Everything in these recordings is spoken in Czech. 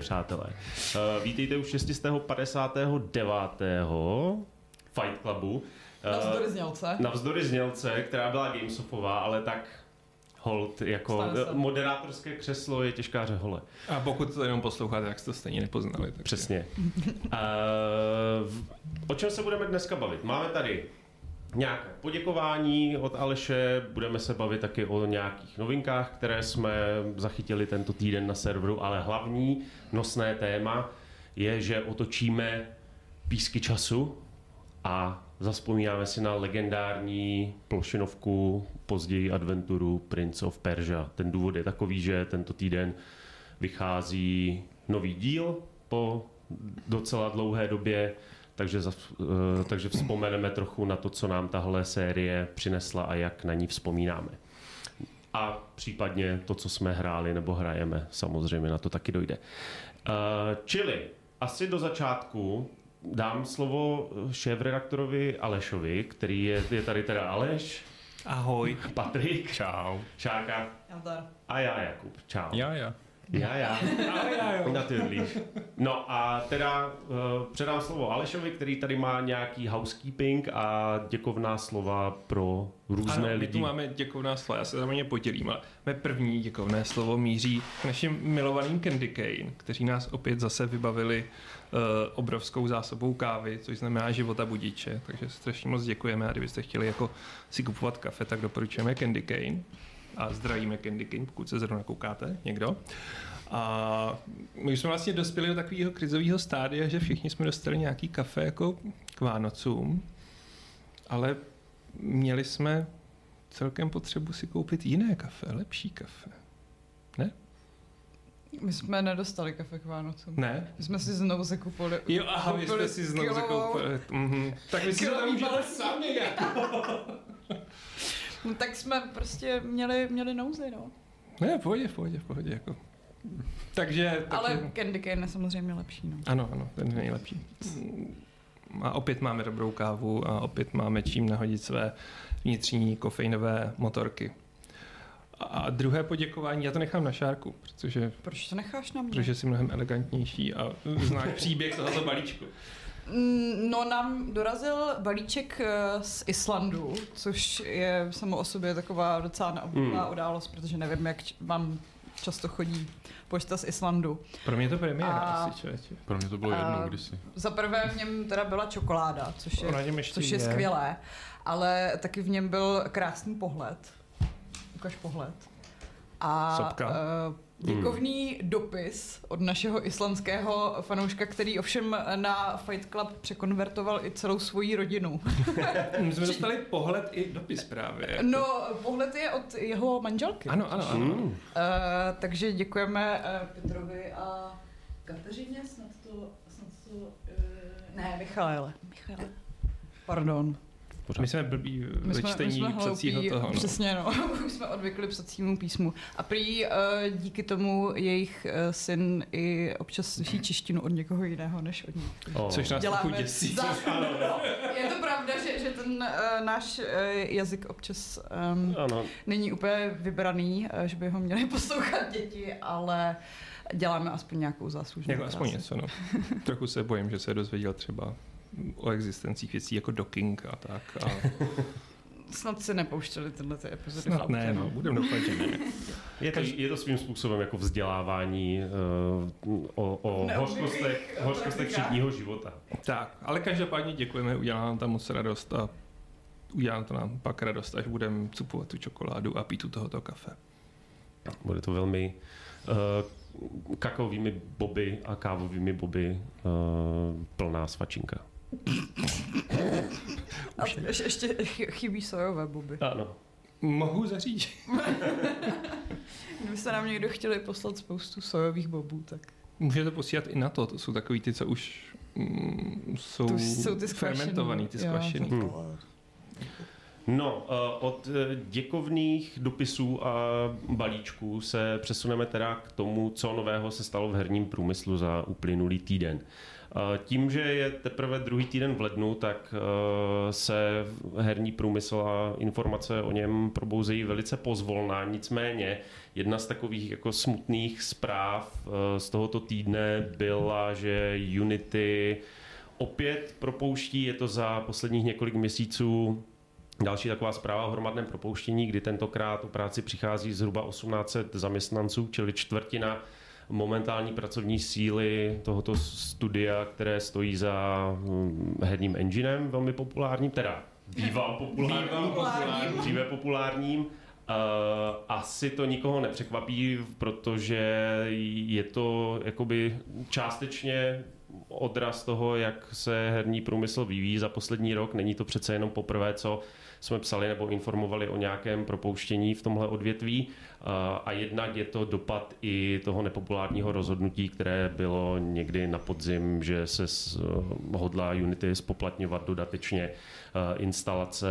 přátelé. Uh, vítejte u 659. Fight Clubu. Uh, Navzdory znělce. Navzdory znělce, která byla Gamesofová, ale tak hold, jako moderátorské křeslo je těžká řehole. A pokud to jenom posloucháte, tak jste to stejně nepoznali. Takže... Přesně. Uh, o čem se budeme dneska bavit? Máme tady nějaké poděkování od Aleše, budeme se bavit taky o nějakých novinkách, které jsme zachytili tento týden na serveru, ale hlavní nosné téma je, že otočíme písky času a zaspomínáme si na legendární plošinovku, později adventuru Prince of Persia. Ten důvod je takový, že tento týden vychází nový díl po docela dlouhé době, takže, eh, takže vzpomeneme trochu na to, co nám tahle série přinesla a jak na ní vzpomínáme. A případně to, co jsme hráli nebo hrajeme, samozřejmě na to taky dojde. Eh, Čili asi do začátku dám slovo šéf-redaktorovi Alešovi, který je, je tady teda Aleš, Ahoj. Patrik, Čau. Šárka Nazdar. a já Jakub. Čau. Já, já. Já, já. Ale já, jo. Natürlich. No a teda uh, předám slovo Alešovi, který tady má nějaký housekeeping a děkovná slova pro různé Ano, my lidi. tu máme děkovná slova, já se za mě podělím, ale mé první děkovné slovo míří k našim milovaným Candy Cane, kteří nás opět zase vybavili uh, obrovskou zásobou kávy, což znamená života budiče, takže strašně moc děkujeme a kdybyste chtěli jako si kupovat kafe, tak doporučujeme Candy Cane a zdravíme Candy Cane, pokud se zrovna koukáte někdo. A my jsme vlastně dospěli do takového krizového stádia, že všichni jsme dostali nějaký kafe jako k Vánocům, ale měli jsme celkem potřebu si koupit jiné kafe, lepší kafe. Ne? My jsme nedostali kafe k Vánocům. Ne? My jsme si znovu zakupovali. Jo, aha, vy jste si znovu zakoupili. Mhm. Tak vy si to tam sami jako. No, tak jsme prostě měli, měli nouzi, no. Ne, v pohodě, v pohodě, v pohodě. Jako. Takže, takže... Ale Candy Cane je samozřejmě lepší, no. Ano, ano, ten je nejlepší. A opět máme dobrou kávu a opět máme čím nahodit své vnitřní kofeinové motorky. A druhé poděkování, já to nechám na šárku, protože, Proč to necháš na mě? protože jsi mnohem elegantnější a znáš příběh tohoto balíčku. Mm, No, nám dorazil balíček eh, z Islandu, což je samo o sobě taková docela neobvyklá Mm. událost, protože nevím, jak vám často chodí pošta z Islandu. Pro mě to premiéra A- asi, člověče. Pro mě to bylo jednou kdysi. Za prvé v něm teda byla čokoláda, což je, Na něm ještě což je je. skvělé, ale taky v něm byl krásný pohled. Ukaž pohled. A Sopka. uh, děkovný dopis od našeho islandského fanouška, který ovšem na Fight Club překonvertoval i celou svoji rodinu. My jsme dostali pohled i dopis právě. No, pohled je od jeho manželky. Ano, ano, ano. Mm. Uh, takže děkujeme uh, Petrovi a Kateřině, snad to, snad to uh, ne, Michaele, Michaele. Pardon. My jsme blbí ve čtení psacího toho. No. Přesně, no. Už jsme odvykli psacímu písmu. A prý uh, díky tomu jejich uh, syn i občas slyší češtinu od někoho jiného než od nich. Oh. Což nás trochu děsí. Za... Je to pravda, že, že ten uh, náš uh, jazyk občas um, Ano, není úplně vybraný, uh, že by ho měli poslouchat děti, ale děláme aspoň nějakou záslužnou Jako aspoň práci. něco, no. Trochu se bojím, že se dozvěděl třeba o existencích věcí jako docking a tak. A Snad si nepouštěli tyhle ty epizody. snad ne, no, budem doufat, že ne. je to, je to svým způsobem jako vzdělávání uh, o, o hořkostech, eh, všedního života. Tak, ale každopádně děkujeme, udělá nám tam moc radost a udělá to nám pak radost, až budeme cupovat tu čokoládu a pít u tohoto kafe. Bude to velmi uh, kakaovými boby a kávovými boby uh, plná svačinka. A ještě, ještě chy- chybí sojové boby. Ano. Mohu zařídit. Kdybyste nám někdo chtěli poslat spoustu sojových bobů, tak Můžete posílat i na to, to jsou takový ty, co už mm, jsou, to už jsou ty zkvašený. fermentovaný, ty skvašený. tak Hmm. No, eh, od eh, děkovných dopisů a balíčků se přesuneme teda k tomu, co nového se stalo v herním průmyslu za uplynulý týden. Eh, tím, že je teprve druhý týden v lednu, tak se herní průmysl a informace o něm probouzejí velice pozvolná. Nicméně jedna z takových jako smutných zpráv z tohoto týdne byla, že Unity opět propouští, je to za posledních několik měsíců Další taková zpráva o hromadném propouštění, kdy tentokrát o práci přichází zhruba 1800 zaměstnanců, čili čtvrtina momentální pracovní síly tohoto studia, které stojí za hm, herním enginem, velmi populárním, teda býval populárním, populárním. dříve populárním. Uh, asi to nikoho nepřekvapí, protože je to jakoby částečně odraz toho, jak se herní průmysl vyvíjí za poslední rok. Není to přece jenom poprvé, co jsme psali nebo informovali o nějakém propouštění v tomhle odvětví a jednak je to dopad i toho nepopulárního rozhodnutí, které bylo někdy na podzim, že se hodlá Unity spoplatňovat dodatečně instalace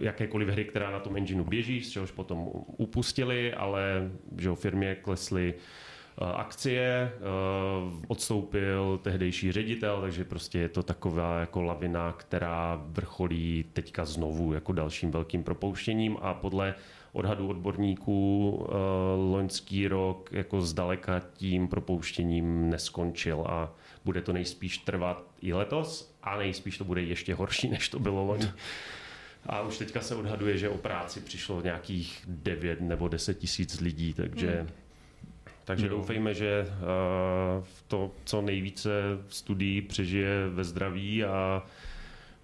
jakékoliv hry, která na tom engineu běží, z čehož potom upustili, ale že firmě klesly Eh, akcie, eh, odstoupil tehdejší ředitel, takže prostě je to taková jako lavina, která vrcholí teďka znovu jako dalším velkým propouštěním a podle odhadu odborníků eh, loňský rok jako zdaleka tím propouštěním neskončil a bude to nejspíš trvat i letos a nejspíš to bude ještě horší, než to bylo loni. A už teďka se odhaduje, že o práci přišlo nějakých 9 nebo 10 tisíc lidí, takže hmm takže jo. doufejme, že uh, to co nejvíce studií přežije ve zdraví a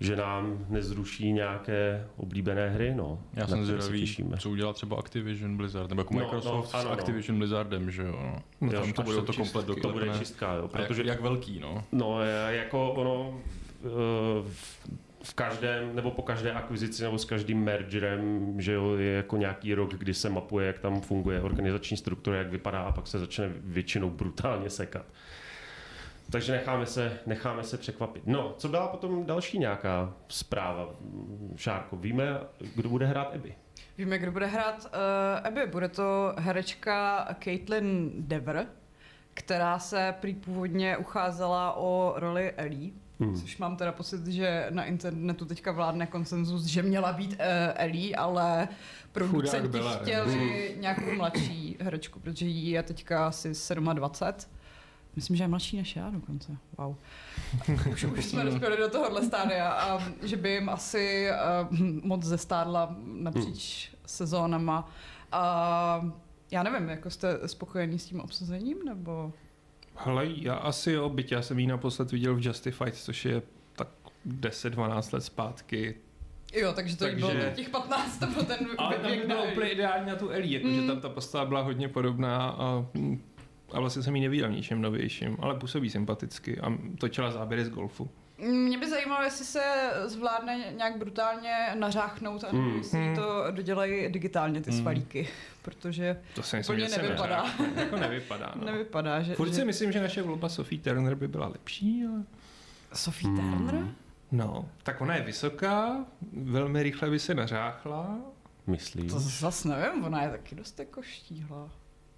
že nám nezruší nějaké oblíbené hry. No, Já jsem zvědavý, co udělá třeba Activision Blizzard, nebo jako no, Microsoft no, ano, s no. Activision no. Blizzardem, že jo. No. no tam to bude to komplet. To bude čistka, jo. Protože, jak, jak velký, no? No, jako ono, uh, v každém, nebo po každé akvizici nebo s každým mergerem, že jo, je jako nějaký rok, kdy se mapuje, jak tam funguje organizační struktura, jak vypadá a pak se začne většinou brutálně sekat. Takže necháme se, necháme se překvapit. No, co byla potom další nějaká zpráva? Šárko, víme, kdo bude hrát Abby? Víme, kdo bude hrát uh, Abby. Bude to herečka Caitlin Dever, která se prý původně ucházela o roli Ellie Hmm. Což mám teda pocit, že na internetu teďka vládne konsenzus, že měla být uh, Ellie, ale producenti chtěli hmm. nějakou mladší herečku, protože jí je teďka asi 27. Myslím, že je mladší než já dokonce. Wow. Už, už jsme dospěli do tohohle stádia a že by jim asi uh, moc zestádla napříč hmm. sezónama. A já nevím, jako jste spokojení s tím obsazením, nebo... Hele, já asi jo, byť já jsem ji naposled viděl v Justified, což je tak 10-12 let zpátky, Jo, takže to takže... bylo těch 15, to byl ten Ale tam by bylo úplně ideální na tu Ellie, jakože mm. tam ta postava byla hodně podobná a, a vlastně jsem ji neviděl ničem novějším, ale působí sympaticky a točila záběry z golfu. Mě by zajímalo, jestli se zvládne nějak brutálně nařáchnout a mm. jestli mm. to dodělají digitálně ty mm. svalíky, protože to se myslím, úplně nevypadá. jako nevypadá, no. Nevypadá, že... Furt že... si myslím, že naše volba Sophie Turner by byla lepší, ale... Sophie mm. Turner? No, tak ona je vysoká, velmi rychle by se nařáchla. Myslíš? To zase nevím, ona je taky dost jako štíhla.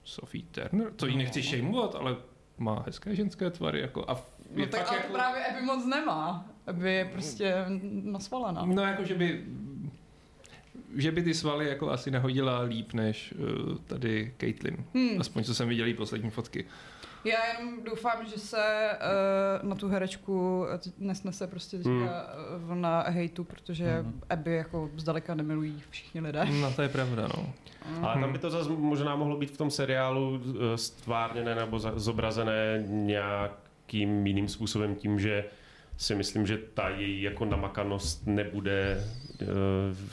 Sophie Turner? To jí no. nechci šejmovat, ale má hezké ženské tvary. Jako, a No tak ale jako... právě Abby moc nemá. Abby je prostě nasvalená. No jako, že by že by ty svaly jako asi nahodila líp než uh, tady Caitlyn. Hmm. Aspoň co jsem viděl poslední fotky. Já jenom doufám, že se uh, na tu herečku nesnese prostě teďka hmm. vlna hejtu, protože hmm. Abby jako zdaleka nemilují všichni lidé. No to je pravda, no. Hmm. Ale tam by to zase možná mohlo být v tom seriálu stvárněné nebo zobrazené nějak nějakým jiným způsobem tím, že si myslím, že ta její jako namakanost nebude uh,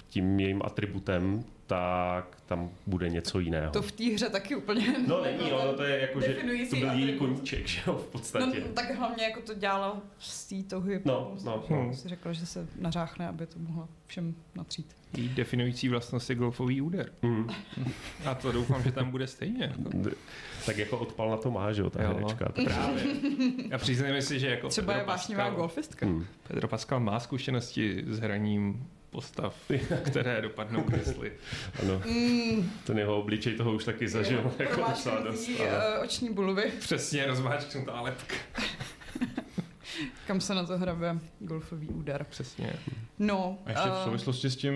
tím jejím atributem, tak tam bude něco jiného. To v té hře taky úplně... No není, no, to je jako, že to byl její koníček, že jo, v podstatě. No, tak hlavně jako to dělalo z té touhy. No, no. Hmm. Si řekla, že se nařáchne, aby to mohlo všem natřít. Její definující vlastnost je golfový úder. Mm. A to doufám, že tam bude stejně. Jako. Tak jako odpal na to má, že jo, ta jo, herečka. Právě. A přiznejme si, že jako Třeba Pedro je vášnivá golfistka. Mm. Pedro Pascal má zkušenosti s hraním postav, které dopadnou kresly. Ano. Mm. Ten jeho obličej toho už taky zažil. Je, jako dost. Uh, oční bulvy. Přesně, rozmáčknutá lepka. Kam se na to hrabe golfový úder. Přesně. No. A ještě v eh, souvislosti s tím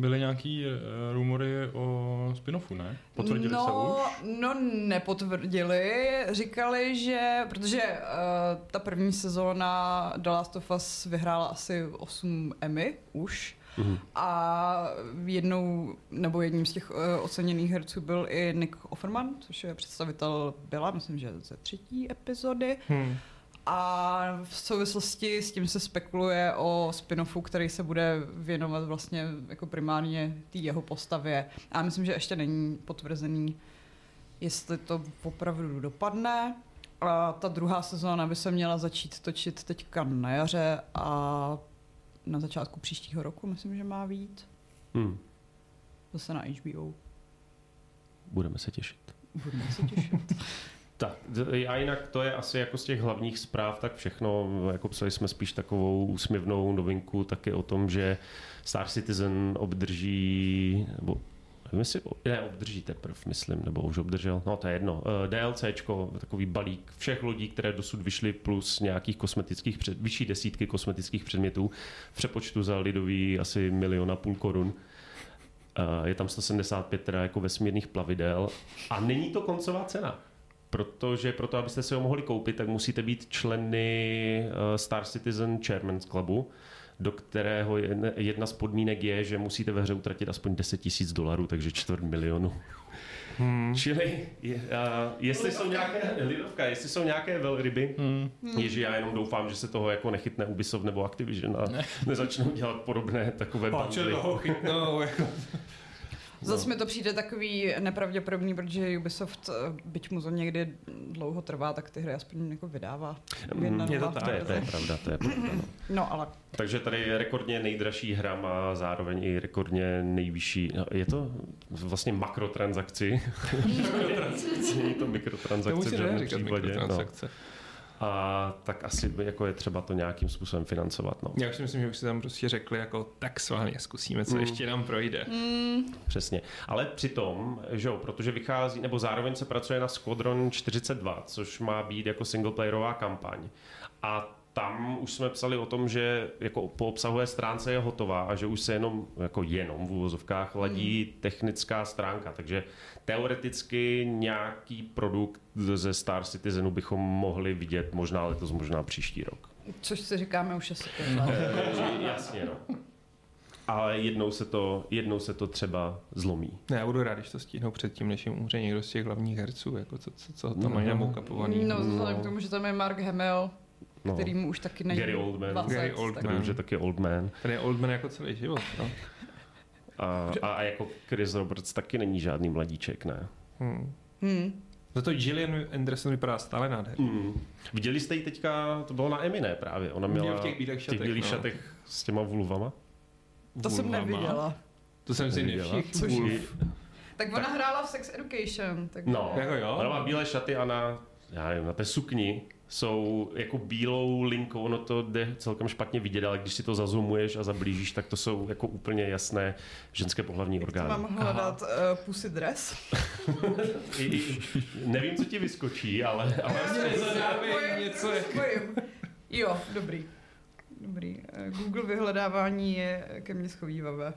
byly nějaký uh, rumory o spin-offu, ne? Potvrdili no, se už? No, nepotvrdili. Říkali, že, protože uh, ta první sezóna The Last of Us vyhrála asi 8 Emmy už. Mm-hmm. A jednou, nebo jedním z těch uh, oceněných herců byl i Nick Offerman, což je představitel byla, myslím, že ze třetí epizody. Hmm. A v souvislosti s tím se spekuluje o spin-offu, který se bude věnovat vlastně jako primárně té jeho postavě. A myslím, že ještě není potvrzený, jestli to opravdu dopadne. A ta druhá sezóna by se měla začít točit teďka na jaře a na začátku příštího roku, myslím, že má být. Hmm. Zase na HBO. Budeme se těšit. Budeme se těšit. Tak, a jinak to je asi jako z těch hlavních zpráv, tak všechno, jako psali jsme spíš takovou úsměvnou novinku taky o tom, že Star Citizen obdrží, nebo nevím, jestli ne, obdrží teprve, myslím, nebo už obdržel, no to je jedno, uh, DLCčko, takový balík všech lodí, které dosud vyšly plus nějakých kosmetických, před, vyšší desítky kosmetických předmětů v přepočtu za lidový asi milion a půl korun. Uh, je tam 175 teda jako vesmírných plavidel. A není to koncová cena protože proto, abyste si ho mohli koupit, tak musíte být členy eh, Star Citizen Chairman's Clubu, do kterého jedna z podmínek je, že musíte ve hře utratit aspoň 10 tisíc dolarů, takže čtvrt milionu. Hmm. Čili je, uh, jestli lidovka. jsou nějaké lidovka, jestli jsou nějaké velryby, hmm. ježi, já jenom doufám, že se toho jako nechytne Ubisoft nebo Activision a ne. nezačnou dělat podobné takové bandy. toho chytnou. Jako. Zase mi to přijde takový nepravděpodobný, protože Ubisoft, eh, byť mu to někdy dlouho trvá, tak ty hry aspoň jako vydává. Mm, je to, tak, to, je, to je pravda, to je pravda. No. no ale... Takže tady je rekordně nejdražší hra má zároveň i rekordně nejvyšší, no, je to vlastně makrotransakci. Není to mikrotransakce v žádném případě. No a tak asi jako je třeba to nějakým způsobem financovat. No. Já už si myslím, že už si tam prostě řekli, jako tak s vámi zkusíme, co mm. ještě nám projde. Mm. Přesně. Ale přitom, že jo, protože vychází, nebo zároveň se pracuje na Squadron 42, což má být jako singleplayerová kampaň. A tam už jsme psali o tom, že jako po obsahové stránce je hotová a že už se jenom, jako jenom v úvozovkách ladí hmm. technická stránka, takže teoreticky nějaký produkt ze Star Citizenu bychom mohli vidět možná letos, možná příští rok. Což si říkáme už asi Jasně, no. Ale jednou se, to, jednou se to třeba zlomí. Ne, já budu rád, když to stihnou předtím, než jim umře někdo z těch hlavních herců, jako co, co, co tam mají no, kapovaný. No, vzhledem k tomu, že tam je Mark Hamill, no. který mu už taky není Gary Oldman. 20, Gary Oldman. Tak. už je taky Oldman. Ten je Oldman jako celý život. No. A, a, a jako Chris Roberts taky není žádný mladíček, ne? Hmm. Hmm. Za to Gillian Anderson vypadá stále nádherně. Hmm. Viděli jste ji teďka, to bylo na Emmy, ne právě? Ona měla v těch bílých šatech, těch bílých no. šatech s těma vulvama. To jsem neviděla. To jsem si nevšiml. Tak ona tak. hrála v Sex Education. Tak... No, jako jo. ona má bílé šaty a na, já nevím, na té sukni jsou jako bílou linkou, ono to jde celkem špatně vidět, ale když si to zazumuješ a zablížíš, tak to jsou jako úplně jasné ženské pohlavní Jak orgány. mám hledat uh, pussy dress? I, i, nevím, co ti vyskočí, ale... ale něco jako... Jo, dobrý. Dobrý. Eh, Google vyhledávání je ke mně schovývavé.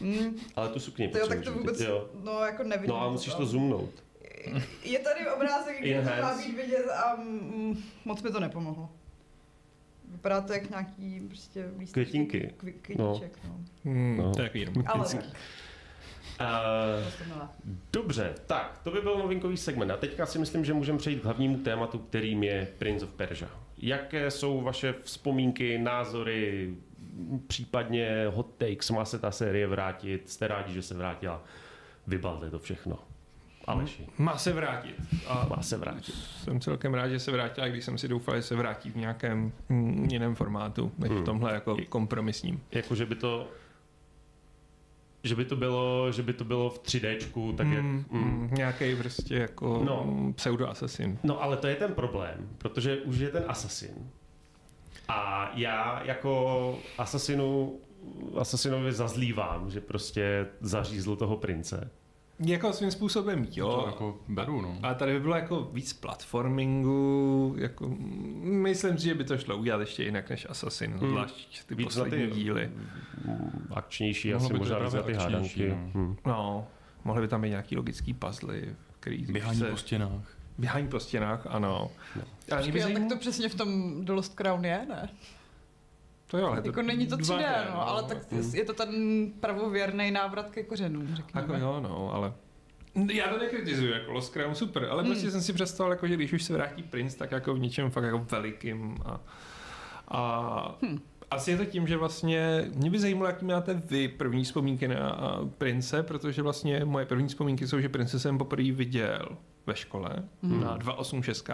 Hmm. Ale tu sukni jo, tak to vůbec, jo. no jako nevidím. No a musíš to zoomnout je tady obrázek, kde to má být vidět a moc mi to nepomohlo. Vypadá to jak nějaký prostě lístečky, Květinky. květíček, no. no. Hmm, no. Tak jenom Ale Uh, dobře, tak, to by byl novinkový segment. A teďka si myslím, že můžeme přejít k hlavnímu tématu, kterým je Prince of Persia. Jaké jsou vaše vzpomínky, názory, případně hot takes, má se ta série vrátit, jste rádi, že se vrátila? Vybalte to všechno. Aleši. Má se vrátit. A Má se vrátit. Jsem celkem rád, že se vrátila, když jsem si doufal, že se vrátí v nějakém mm, jiném formátu, než hmm. v tomhle jako kompromisním. Jako, že by to že by to bylo, že by to bylo v 3Dčku, tak mm, jak... Mm. Mm, nějaký prostě jako no, pseudo-assassin. No ale to je ten problém, protože už je ten assassin. A já jako asasinu Assassinovi zazlívám, že prostě zařízl toho prince. Jako svým způsobem, jo. To jako beru, no. A tady by bylo jako víc platformingu, jako, myslím si, že by to šlo udělat ještě jinak než Assassin, hmm. zvlášť ty víc poslední ty díly. Akčnější, Mohlo asi možná víc za ty hádanky. No. Hmm. no, mohly by tam být nějaký logický puzzle, který Běhání se... po stěnách. Běhání po stěnách, ano. No. Počkej, zajímav... tak to přesně v tom The Lost Crown je, ne? To jo, jako to není to 3D, no, no, ale tak je to ten pravověrný návrat ke kořenům, řekněme. Jako jo, no, ale já to nekritizuju, jako Lost Crown super, ale hmm. prostě jsem si představil, jako, že když už se vrátí Prince, tak jako v něčem fakt jako velikým a, a hmm. asi je to tím, že vlastně mě by zajímalo, jaký máte vy první vzpomínky na Prince, protože vlastně moje první vzpomínky jsou, že Prince jsem poprvé viděl ve škole hmm. na 286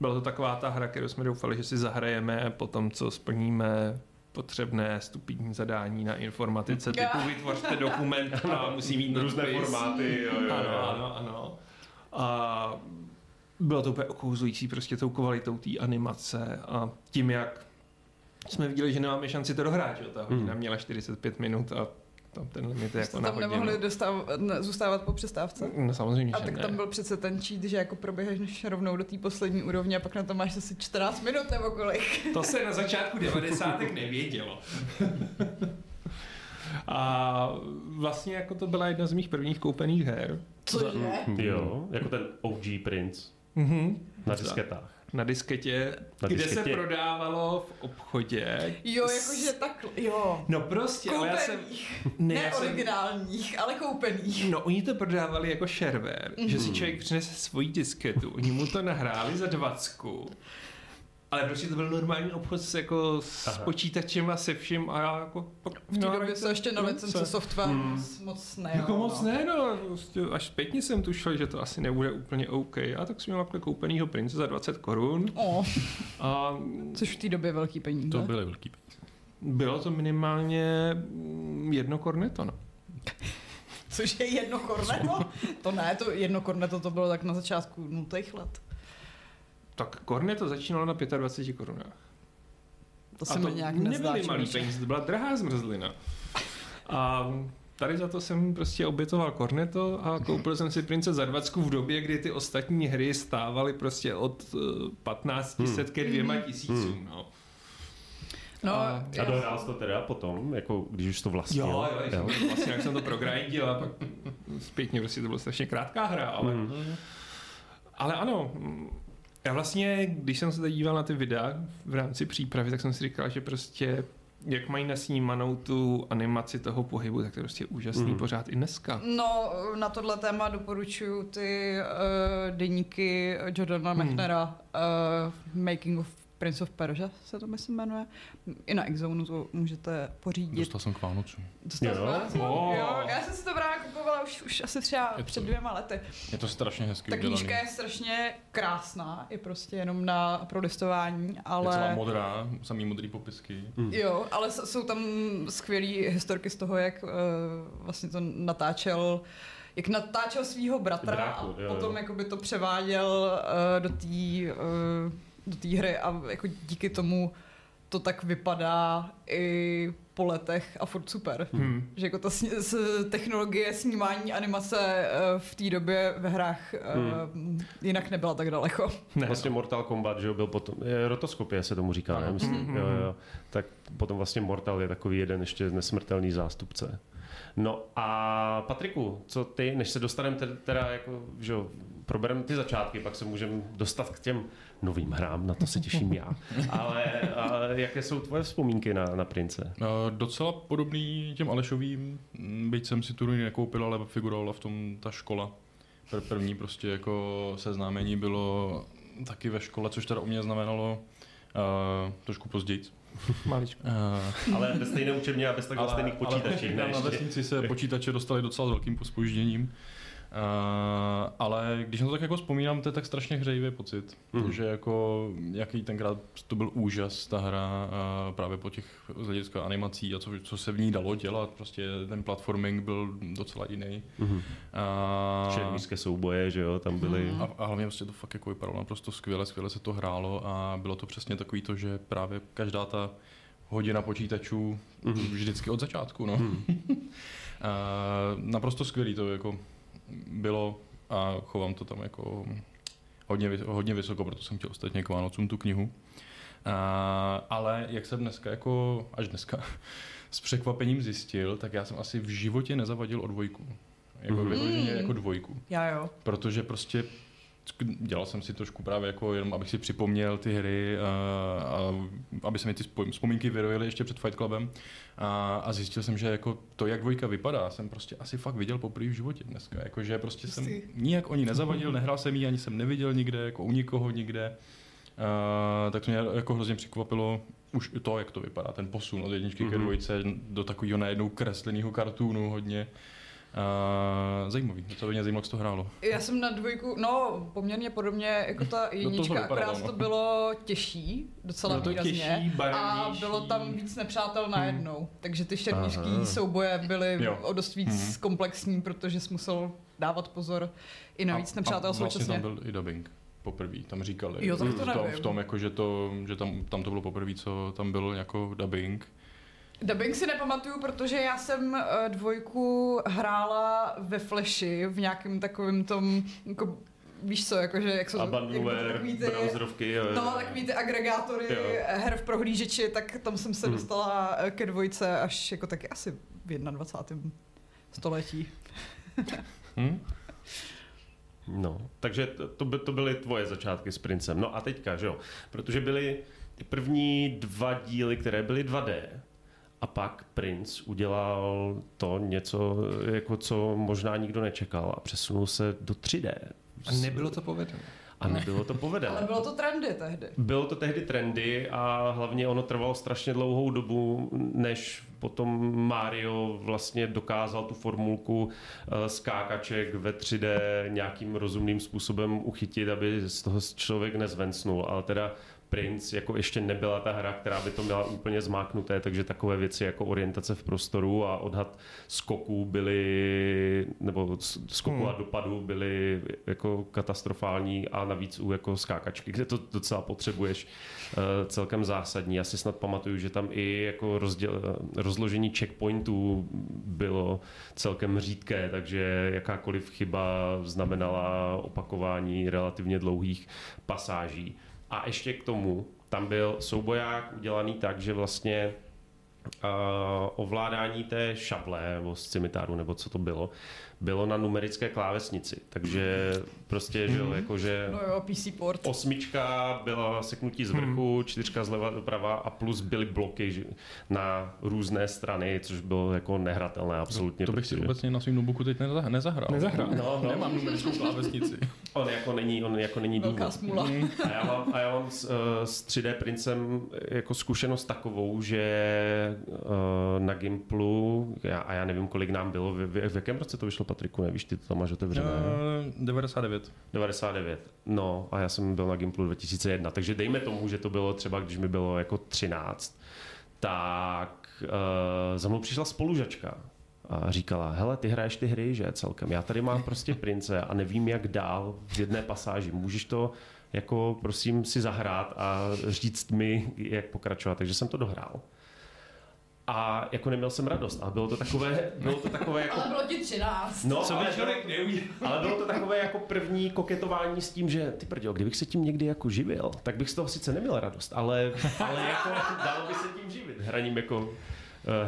byla to taková ta hra, kterou jsme doufali, že si zahrajeme po tom, co splníme potřebné stupidní zadání na informatice, typu vytvořte dokument a musí mít různé formáty. Jo, jo, jo. Ano, ano, ano. A bylo to úplně okouzlující prostě tou kvalitou té animace a tím, jak jsme viděli, že nemáme šanci to dohrát, že ta hodina hmm. měla 45 minut a tam ten limit je jako tam hodinu. nemohli dostav, ne, zůstávat po přestávce? No samozřejmě, A tak ne. tam byl přece ten cheat, že jako proběhneš rovnou do té poslední úrovně a pak na to máš asi 14 minut nebo kolik. To se na začátku 90. nevědělo. A vlastně jako to byla jedna z mých prvních koupených her. Cože? Jo, jako ten OG Prince. Mm-hmm. Na disketách na disketě, na kde disketě. se prodávalo v obchodě. Jo, jakože tak, jo. No prostě, ale já jsem... Ne, ne originálních, jsem... ale koupených. No, oni to prodávali jako shareware, mm-hmm. že si mhm. člověk přinese svoji disketu, oni mu to nahráli za dvacku ale prostě to byl normální obchod s, jako, s počítačem a se vším a já jako... V té no, době se ještě na licence software hmm. moc ne. Jako moc no. ne, no. Prostě až zpětně jsem tušil, že to asi nebude úplně OK. A tak jsem měl takhle koupenýho prince za 20 korun. Oh. A, Což v té době velký peníze. To byly velký peníze. Bylo to minimálně jedno korneto, no. Což je jedno korneto? to ne, to jedno korneto to bylo tak na začátku nultých let. Tak Korne to začínalo na 25 korunách. To se mi nějak. Nebyly malý peníze, to byla drahá zmrzlina. A tady za to jsem prostě obětoval Corneto a koupil jsem si Prince za 20 v době, kdy ty ostatní hry stávaly prostě od 15 hmm. set ke dvěma tisícům. Hmm. No. No, a, a dohrál jsi to teda potom, jako když už to vlastnil? Jo, jo, jo. vlastně jak jsem to progrindil a pak zpětně prostě to byla strašně krátká hra, ale, hmm. ale ano, já vlastně, když jsem se tady díval na ty videa v rámci přípravy, tak jsem si říkal, že prostě jak mají nasnímanou tu animaci toho pohybu, tak to je prostě úžasný mm. pořád i dneska. No, na tohle téma doporučuji ty uh, deníky Jordana mm. Machnera uh, Making of Prince of Persia se to myslím jmenuje. I na Exonu to můžete pořídit. Dostal jsem k Vánocu. Dostal jo? Jsem oh. jo, já jsem si to právě kupovala už, už asi třeba je před to, dvěma lety. Je to strašně hezký Ta knížka je strašně krásná, je prostě jenom na prolistování, ale... Je celá modrá, samý modrý popisky. Mm. Jo, ale jsou tam skvělé historky z toho, jak uh, vlastně to natáčel jak natáčel svého bratra Bráku, a jo, potom jo. Jakoby to převáděl uh, do té uh, do té hry a jako díky tomu to tak vypadá i po letech a furt super. Hmm. Že jako ta sni- technologie snímání animace uh, v té době ve hrách uh, hmm. jinak nebyla tak daleko. Ne, vlastně no. Mortal Kombat, že byl potom, rotoskopie se tomu říká, ne? Myslím, hmm. jo, jo. Tak potom vlastně Mortal je takový jeden ještě nesmrtelný zástupce. No a Patriku, co ty, než se dostaneme teda jako, že probereme ty začátky, pak se můžeme dostat k těm novým hrám, na to se těším já. Ale, ale jaké jsou tvoje vzpomínky na, na Prince? No, docela podobný těm Alešovým, byť jsem si tu nekoupil, ale figurovala v tom ta škola. První prostě jako seznámení bylo taky ve škole, což teda u mě znamenalo uh, trošku později. Maličko. Uh, ale bez stejné učebně a bez tak stejných počítačů. Ale na vesnici se počítače dostali docela s velkým pospožděním. Uh, ale když na to tak jako vzpomínám, to je tak strašně hřejivý pocit, mm. že jako jaký tenkrát to byl úžas ta hra uh, právě po těch z hlediska animací a co, co se v ní dalo dělat, prostě ten platforming byl docela jiný. Mm. Uh, souboje, že jo, tam byly. Mm. A, a hlavně prostě to fakt jako vypadalo naprosto skvěle, skvěle se to hrálo a bylo to přesně takový to, že právě každá ta hodina počítačů mm-hmm. vždycky od začátku. No. Mm. a, naprosto skvělý to jako bylo a chovám to tam jako hodně, hodně vysoko, proto jsem chtěl ostatně k Vánocům tu knihu. A, ale jak jsem dneska, jako až dneska, s překvapením zjistil, tak já jsem asi v životě nezavadil o dvojku. Jako mm. vyloženě jako dvojku. Já jo. Protože prostě dělal jsem si trošku právě jako jenom, abych si připomněl ty hry, a, a aby se mi ty vzpomínky vyrojily ještě před Fight Clubem a, a zjistil jsem, že jako to, jak dvojka vypadá, jsem prostě asi fakt viděl poprvé v životě dneska. Jakože prostě jsem nijak o ní nezavadil, nehrál jsem ji, ani jsem neviděl nikde, jako u nikoho nikde. A, tak to mě jako hrozně překvapilo už to, jak to vypadá, ten posun od jedničky mm-hmm. ke mhm. dvojce do takového najednou kresleného kartúnu hodně. Uh, zajímavý, co by mě zajímalo, jak to hrálo. Já jsem na dvojku, no poměrně podobně jako ta jednička, no to akorát no. to bylo těžší, docela bylo výrazně. Těžší, a bylo tam víc nepřátel najednou, hmm. takže ty šermířský souboje byly jo. o dost víc hmm. komplexní, protože jsi musel dávat pozor i na víc nepřátel a současně. Vlastně tam byl i dubbing poprvé, tam říkali. Jo, tak to v, tom, v tom, jako, že, to, že tam, tam to bylo poprvé, co tam byl jako dubbing. Dubbing si nepamatuju, protože já jsem uh, dvojku hrála ve Flashi v nějakém takovém tom jako víš co, jakože jak jsou Abandonware, takový ty, browserovky, jo, no, takový ty agregátory jo. her v prohlížeči, tak tam jsem se hmm. dostala eh, ke dvojce až jako taky asi v 21. století. hmm? No, takže to, to, by, to byly tvoje začátky s Princem. No a teďka, že jo, protože byly ty první dva díly, které byly 2D, a pak Prince udělal to něco, jako co možná nikdo nečekal a přesunul se do 3D. A nebylo to povedené. A nebylo to povedené. Ale bylo to trendy tehdy. Bylo to tehdy trendy a hlavně ono trvalo strašně dlouhou dobu, než potom Mario vlastně dokázal tu formulku eh, skákaček ve 3D nějakým rozumným způsobem uchytit, aby z toho člověk nezvencnul. Ale teda Prince jako ještě nebyla ta hra, která by to měla úplně zmáknuté, takže takové věci jako orientace v prostoru a odhad skoků byly, nebo skoků hmm. a dopadů byly jako katastrofální a navíc u jako skákačky, kde to docela potřebuješ uh, celkem zásadní. Já si snad pamatuju, že tam i jako rozděl, rozložení checkpointů bylo celkem řídké, takže jakákoliv chyba znamenala opakování relativně dlouhých pasáží. A ještě k tomu, tam byl souboják udělaný tak, že vlastně uh, ovládání té šable nebo scimitáru, nebo co to bylo, bylo na numerické klávesnici, takže prostě, že jo, mhm. jakože no jo, PC port. osmička byla seknutí z vrchu, hmm. čtyřka zleva doprava a plus byly bloky že, na různé strany, což bylo jako nehratelné absolutně. To, to bych si obecně na svým notebooku teď nezahrál. Nezahrál. No, no. Nemám numerickou klávesnici. on jako není, on jako není Velká smůla. Mhm. A já mám, a já mám s, uh, s 3D princem jako zkušenost takovou, že uh, na Gimplu, já, a já nevím, kolik nám bylo, v, v, v jakém roce to vyšlo, Patriku, nevíš, ty to tam máš otevřené. Uh, 99. 99. No a já jsem byl na Gimplu 2001, takže dejme tomu, že to bylo třeba, když mi bylo jako 13, tak uh, za mnou přišla spolužačka a říkala, hele, ty hraješ ty hry, že celkem, já tady mám prostě prince a nevím, jak dál v jedné pasáži, můžeš to jako prosím si zahrát a říct mi, jak pokračovat, takže jsem to dohrál. A jako neměl jsem radost, ale bylo to takové, bylo to takové jako... ale bylo ti 13. No, Co ale, člověk ale bylo to takové jako první koketování s tím, že ty prděl, kdybych se tím někdy jako živil, tak bych z toho sice neměl radost, ale, ale jako dalo by se tím živit, hraním jako uh,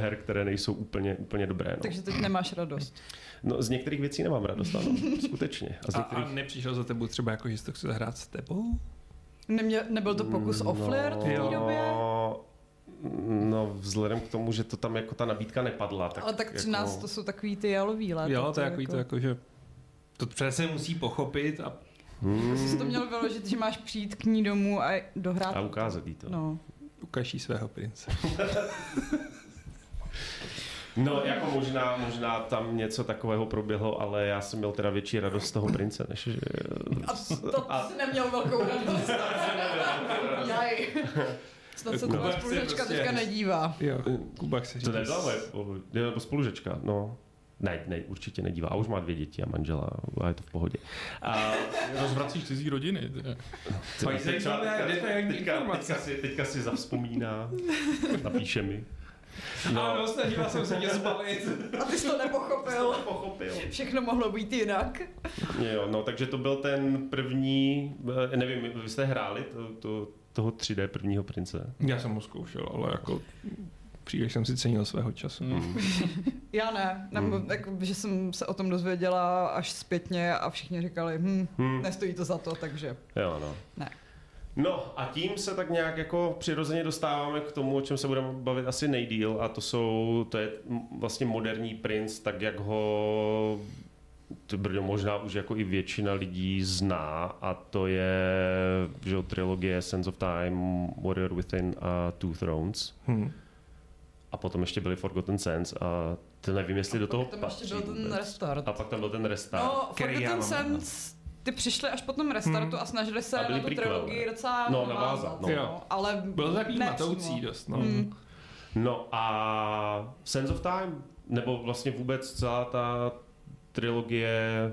her, které nejsou úplně, úplně dobré. No. Takže teď nemáš radost. No, z některých věcí nemám radost, ano, skutečně. A, z některých... a, a nepřišel za tebou třeba jako, že jsi to chci zahrát s tebou? Neměl, nebyl to pokus no, o flirt v té době? No, vzhledem k tomu, že to tam jako ta nabídka nepadla. Tak Ale tak 13 jako... to jsou takový ty jalový léta. Jo, to je jako... to jako, že to přesně musí pochopit a Hmm. Jsi to měl vyložit, že máš přijít k ní domů a dohrát. A ukázat jí to. No. Ukaží svého prince. No, jako možná, možná tam něco takového proběhlo, ale já jsem měl teda větší radost z toho prince, než že... A to a... jsi neměl velkou radost. Jaj. Snad se Kuba spolužečka prostě... teďka nedívá. Jo, Kuba chce říct. To nebyla moje, nebo spolužečka, no. Ne, ne, určitě nedívá. A už má dvě děti a manžela a je to v pohodě. A, Rozvracíš cizí rodiny. třeba zajímavé teďka, teďka, teďka, si, teďka si zavzpomíná, napíše mi. No. Ano, snažila jsem se tě zbalit. A ty jsi to nepochopil. Pochopil. Všechno mohlo být jinak. Jo, no, takže to byl ten první, eh, nevím, vy jste hráli to, to, toho 3D prvního prince? Já jsem ho zkoušel, ale jako příliš jsem si cenil svého času. Mm. Já ne, nebo Hmm. jako, že jsem se o tom dozvěděla až zpětně a všichni říkali, hm, Hmm. nestojí to za to, takže Jo, no. ne. No a tím se tak nějak jako přirozeně dostáváme k tomu, o čem se budeme bavit asi nejdíl a to jsou, to je vlastně moderní princ, tak jak ho to brdo možná už jako i většina lidí zná a to je že jo, trilogie Sense of Time, Warrior Within a Two Thrones Hmm. a potom ještě byly Forgotten Sands a to nevím, jestli do toho Tam ještě patří byl ten vůbec. restart. A pak tam byl ten restart. No, Forgotten. Sense, ty přišli až po tom restartu Hmm. a snažili se A byly na tu trilogii docela No, navázat, no. Jo. ale Bylo to takový matoucí dost, no. Hmm. No a Sense of Time, nebo vlastně vůbec celá ta trilogie,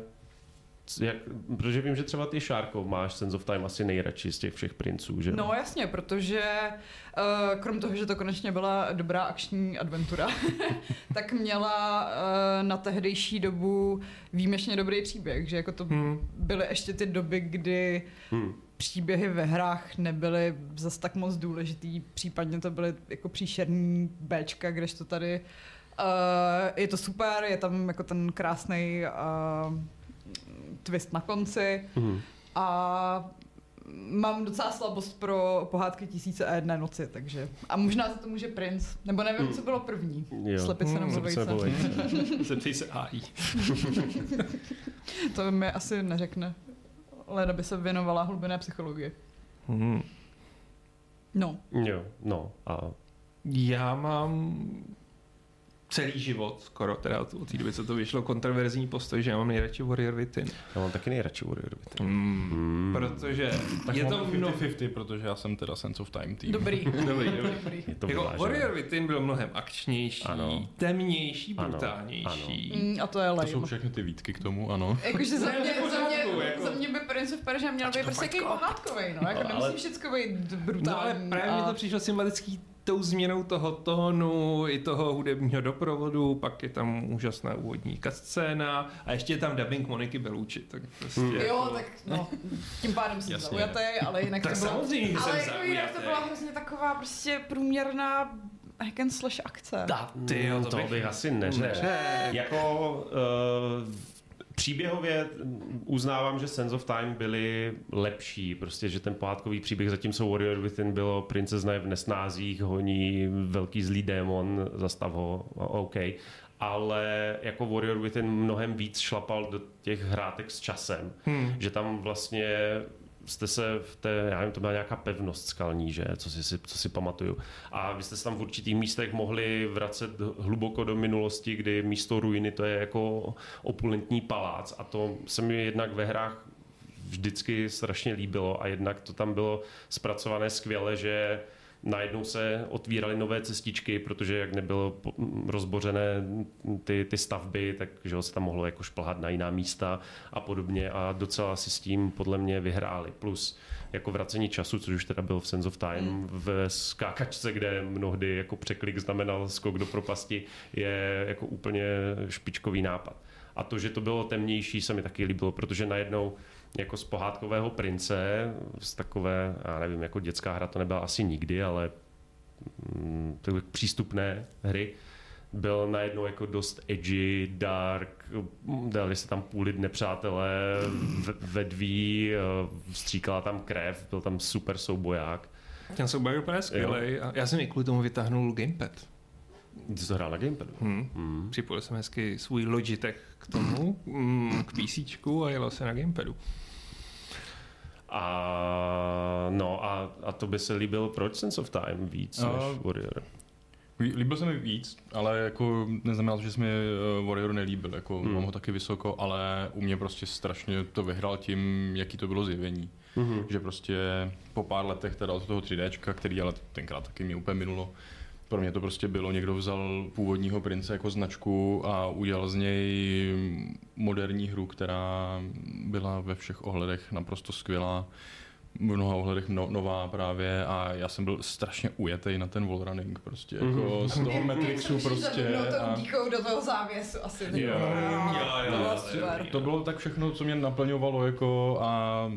jak, protože vím, že třeba ty Šárko máš Sense of Time asi nejradši z těch všech princů, že? No jasně, protože uh, krom toho, že to konečně byla dobrá akční adventura, tak měla uh, na tehdejší dobu výjimečně dobrý příběh, že jako to Hmm. byly ještě ty doby, kdy Hmm. příběhy ve hrách nebyly zas tak moc důležitý, případně to byly jako příšerný Bčka, kdežto tady uh, je to super, je tam jako ten krásný uh, twist na konci Hmm. a mám docela slabost pro pohádky tisíce a jedné noci, takže a možná za to může princ, nebo nevím, Hmm. co bylo první. Jo. Slepice Hmm, nebo Slepice nebo vejce. Zeptej se AI. To mi asi neřekne. Leda by se věnovala hlubinné psychologii. Hmm. No. Jo, no a Já mám celý život, skoro teda od, od té doby, co to vyšlo, kontroverzní postoj, že já mám nejradši Warrior Within. já mám taky nejradši Warrior Within. Mm. Protože Tak je to to mno... 50-50, protože já jsem teda Sense of Time tým. Dobrý. Dobrý, dobrý. Je to Jako. Warrior Within byl mnohem akčnější, Ano. temnější, Ano, brutálnější. Mm, a to je To lame. jsou všechny ty výtky k tomu, ano. Jakože za mě, za mě, jako. za mě by Prince of Persia měl být prostě jaký pohádkový, no, jako No, nemusí ale- všecko být No brutální. ale právě mi a... to přišlo sympatický tou změnou toho tónu, i toho hudebního doprovodu, pak je tam úžasná úvodní scéna a ještě je tam dubbing Moniky Bellucci, tak prostě Hmm. Jo, jako- tak no, tím pádem jsem Jasně. zaujatý, ale jinak Tak to bylo... samozřejmě, ale jsem jako jinak to byla hrozně taková prostě průměrná hack and slash akce. Ta, ty jo, Hmm, to, to bych asi neřekl. neřekl. Jako uh, příběhově uznávám, že Sense of Time byly lepší, prostě, že ten pohádkový příběh, zatímco Warrior Within bylo princezna je v nesnázích, honí velký zlý démon, zastav ho, OK. Ale jako Warrior Within mnohem víc šlapal do těch hrátek s časem, Hmm. že tam vlastně jste se v té, já nevím, to byla nějaká pevnost skalní, že, co si, co si pamatuju. A vy jste se tam v určitých místech mohli vracet hluboko do minulosti, kdy místo ruiny to je jako opulentní palác a to se mi jednak ve hrách vždycky strašně líbilo a jednak to tam bylo zpracované skvěle, že najednou se otvíraly nové cestičky, protože jak nebylo rozbořené ty, ty stavby, tak že se tam mohlo jako šplhat na jiná místa a podobně a docela si s tím podle mě vyhráli. Plus jako vracení času, což už teda byl v Sense of Time, Hmm. v skákačce, kde mnohdy jako překlik znamenal skok do propasti, je jako úplně špičkový nápad. A to, že to bylo temnější, se mi taky líbilo, protože najednou jako z pohádkového prince, z takové, já nevím, jako dětská hra to nebyla asi nikdy, ale mm, takové přístupné hry, byl najednou jako dost edgy, dark, mm, dali se tam půlit nepřátelé, vedví, eh, stříkala tam krev, byl tam super souboják. Ten souboj je úplně skvělej a já jsem i kvůli tomu vytáhnul gamepad. Ty jsi to hrál na gamepadu? Hmm. Hmm. Připojil jsem hezky svůj Logitech k tomu, mm, k PC a jelo se na gamepadu. A, no a, a to by se líbil proč Sense of Time víc A- než Warrior? Lí- Líbil se mi víc, ale jako neznamená to, že se mi eh, Warrior nelíbil. Jako Hmm. mám ho taky vysoko, ale u mě prostě strašně to vyhrál tím, jaký to bylo zjevení. Mhm. Že prostě po pár letech teda od toho 3Dčka, který ale tenkrát taky mě úplně minulo, pro mě to prostě bylo, někdo vzal původního prince jako značku a udělal z něj moderní hru, která byla ve všech ohledech naprosto skvělá v mnoha ohledech no, nová právě a já jsem byl strašně ujetý na ten wallrunning prostě, jako mm-hmm. z toho Matrixu prostě. A... do toho závěsu asi. Jo, jo, jo, jo, to bylo tak všechno, co mě naplňovalo jako a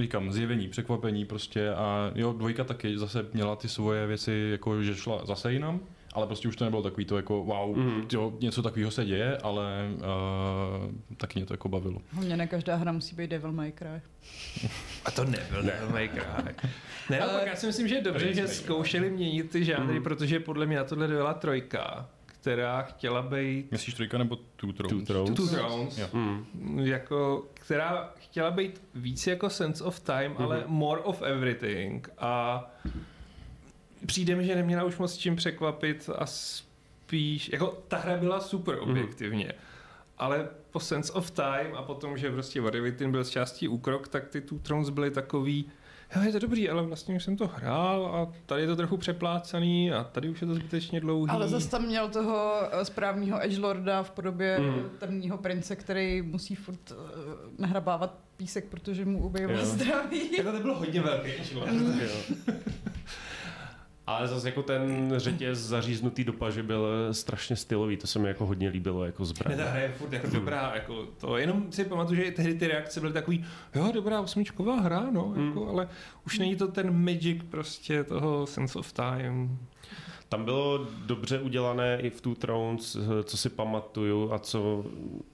říkám, zjevení, překvapení prostě a jo, dvojka taky zase měla ty svoje věci, jako že šla zase jinam, ale prostě už to nebylo takový to jako wow, mm. jo, něco takového se děje, ale uh, taky mě to jako bavilo. Hlavně ne každá hra musí být Devil May Cry. A to nebyl ne. Devil May Cry. Ne, ale já si myslím, že je dobře, že zkoušeli měnit ty žánry, mm. protože podle mě na tohle byla trojka která chtěla být... Myslíš trojka nebo Two Thrones? Two Thrones. Two Thrones. Yeah. Mm. Jako, která chtěla být víc jako sense of time, mm-hmm. ale more of everything. A přijde mi, že neměla už moc čím překvapit a spíš, jako ta hra byla super mhm. objektivně, mm. ale po Sense of Time a potom, že prostě Varivitin byl z částí úkrok, tak ty Two Thrones byly takový, jo, je to dobrý, ale vlastně už jsem to hrál a tady je to trochu přeplácaný a tady už je to zbytečně dlouhý. Ale zase tam měl toho eh, správního Edgelorda v podobě mm. temního prince, který musí furt uh, nahrabávat písek, protože mu ubejuje zdraví. Jako to bylo hodně velký Edgelord. Ale zase jako ten řetěz zaříznutý do paže byl strašně stylový, to se mi jako hodně líbilo jako zbraň. Ne, ta hra je furt jako dobrá, jako to, jenom si pamatuju, že tehdy ty reakce byly takový, jo, dobrá osmičková hra, no, hmm. jako, ale už není to ten magic prostě toho sense of time. Tam bylo dobře udělané i v Two Thrones, co si pamatuju a co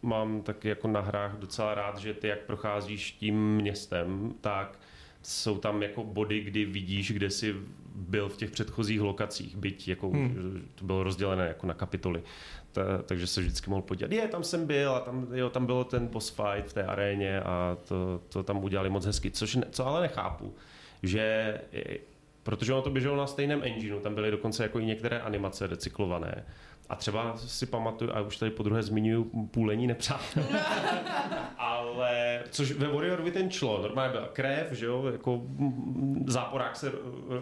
mám taky jako na hrách docela rád, že ty jak procházíš tím městem, tak jsou tam jako body, kdy vidíš, kde jsi byl v těch předchozích lokacích, byť jako hmm. to bylo rozdělené jako na kapitoly. Ta, takže se vždycky mohl podívat, je, tam jsem byl a tam, jo, tam bylo ten boss fight v té aréně a to, to tam udělali moc hezky. Což, ne, co ale nechápu, že protože ono to běželo na stejném engineu, tam byly dokonce jako i některé animace recyklované, a třeba si pamatuju, a už tady po druhé zmiňuju půlení nepřátel. Ale, což ve Warriorovi ten člo, normálně byla krev, že jo, jako záporák se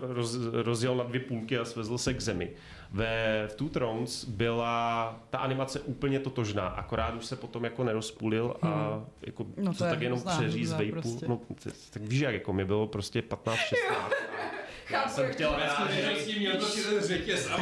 roz, rozjel na dvě půlky a svezl se k zemi. Ve v Two Thrones byla ta animace úplně totožná, akorát už se potom jako nerozpůlil a hmm. jako no to, to tak jenom přeříz vejpu. Prostě. No, tak víš jak, jako mi bylo prostě 15-16 já jsem chtěl já, že měl prostě ten řetěz a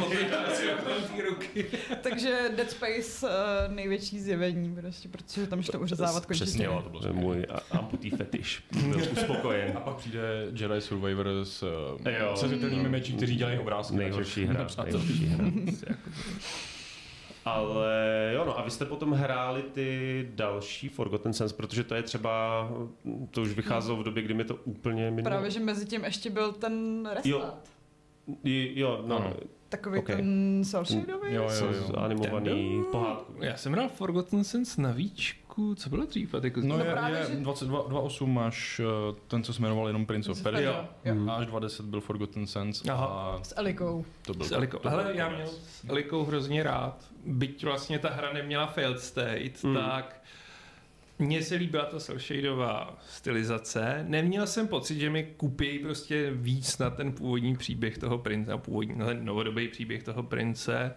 si ruky. Takže Dead Space uh, největší zjevení, prostě, protože tam šlo uřezávat končitiny. Přesně, jo, to byl můj amputý fetiš. Byl uspokojen. A pak přijde Jedi Survivor s uh, sezitelnými meči, kteří dělají obrázky. Nejhorší hra. Nejhorší hra. Ale jo, no a vy jste potom hráli ty další Forgotten Sense, protože to je třeba, to už vycházelo v době, kdy mi to úplně minulo. Právě, že mezi tím ještě byl ten restart. Jo, jo no. Ano. Takový okay. ten Soulshadový? Jo, jo, jo. Animovaný pohádku. Já jsem hrál Forgotten Sense na víčku, co bylo dřív? Jako... No, no je, je že... 22.8 máš uh, ten, co se jmenoval jenom Prince of Persia. Mm. A až 20 byl Forgotten Sense. Aha. A s Elikou. To byl, s Elikou. To Hele, já měl s Elikou hrozně rád. Byť vlastně ta hra neměla failed state, mm. tak mně se líbila ta shadová stylizace. Neměl jsem pocit, že mi kupí prostě víc na ten původní příběh toho prince, původní, na ten novodobý příběh toho prince.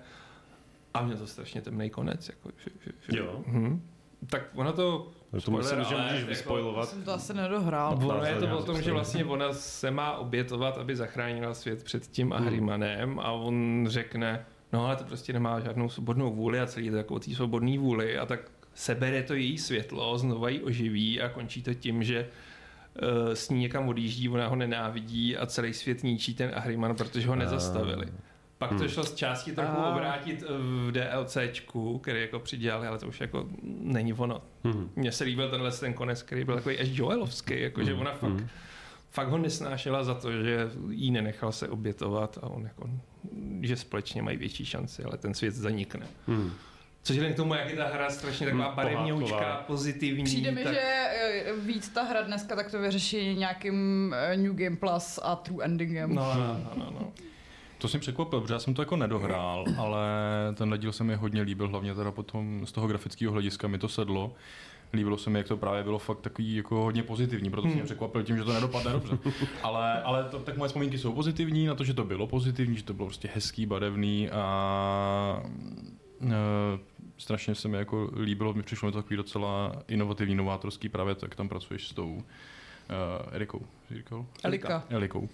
A měl to strašně temný konec. Jako, že, že, že, jo. Hm. Tak ono to to myslím, že můžeš vyspojovat. Jsem to asi nedohrál. Ono je to o tom, že vlastně ona se má obětovat, aby zachránila svět před tím Ahrimanem a on řekne, no ale to prostě nemá žádnou svobodnou vůli a celý je to jako o té svobodné vůli a tak sebere to její světlo, znova ji oživí a končí to tím, že uh, s ní někam odjíždí, ona ho nenávidí a celý svět ničí ten Ahriman, protože ho nezastavili. Pak to hmm. šlo z části trochu a... obrátit v DLCčku, který jako přidělali, ale to už jako není ono. Hmm. Mně se líbil tenhle ten konec, který byl takový až Joelovský, jako že hmm. ona fakt, hmm. fakt ho nesnášela za to, že jí nenechal se obětovat a on jako, že společně mají větší šanci, ale ten svět zanikne. Hmm. Což je k tomu, jak je ta hra strašně taková hmm, barevňoučka, pozitivní. Přijde mi, tak... že eh, víc ta hra dneska tak to vyřeší nějakým eh, New Game Plus a True Endingem. No, no, no, no. To jsem překvapil, protože já jsem to jako nedohrál, ale ten díl se mi hodně líbil, hlavně teda potom z toho grafického hlediska mi to sedlo. líbilo se mi, jak to právě bylo fakt takový jako hodně pozitivní, proto jsem mě překvapil tím, že to nedopadne dobře. Ale, ale to, tak moje vzpomínky jsou pozitivní na to, že to bylo pozitivní, že to bylo prostě hezký, barevný a e, strašně se mi jako líbilo, mi přišlo mi to takový docela inovativní, novátorský právě to, jak tam pracuješ s tou uh, Erikou. Říkal? Elika. Elikou.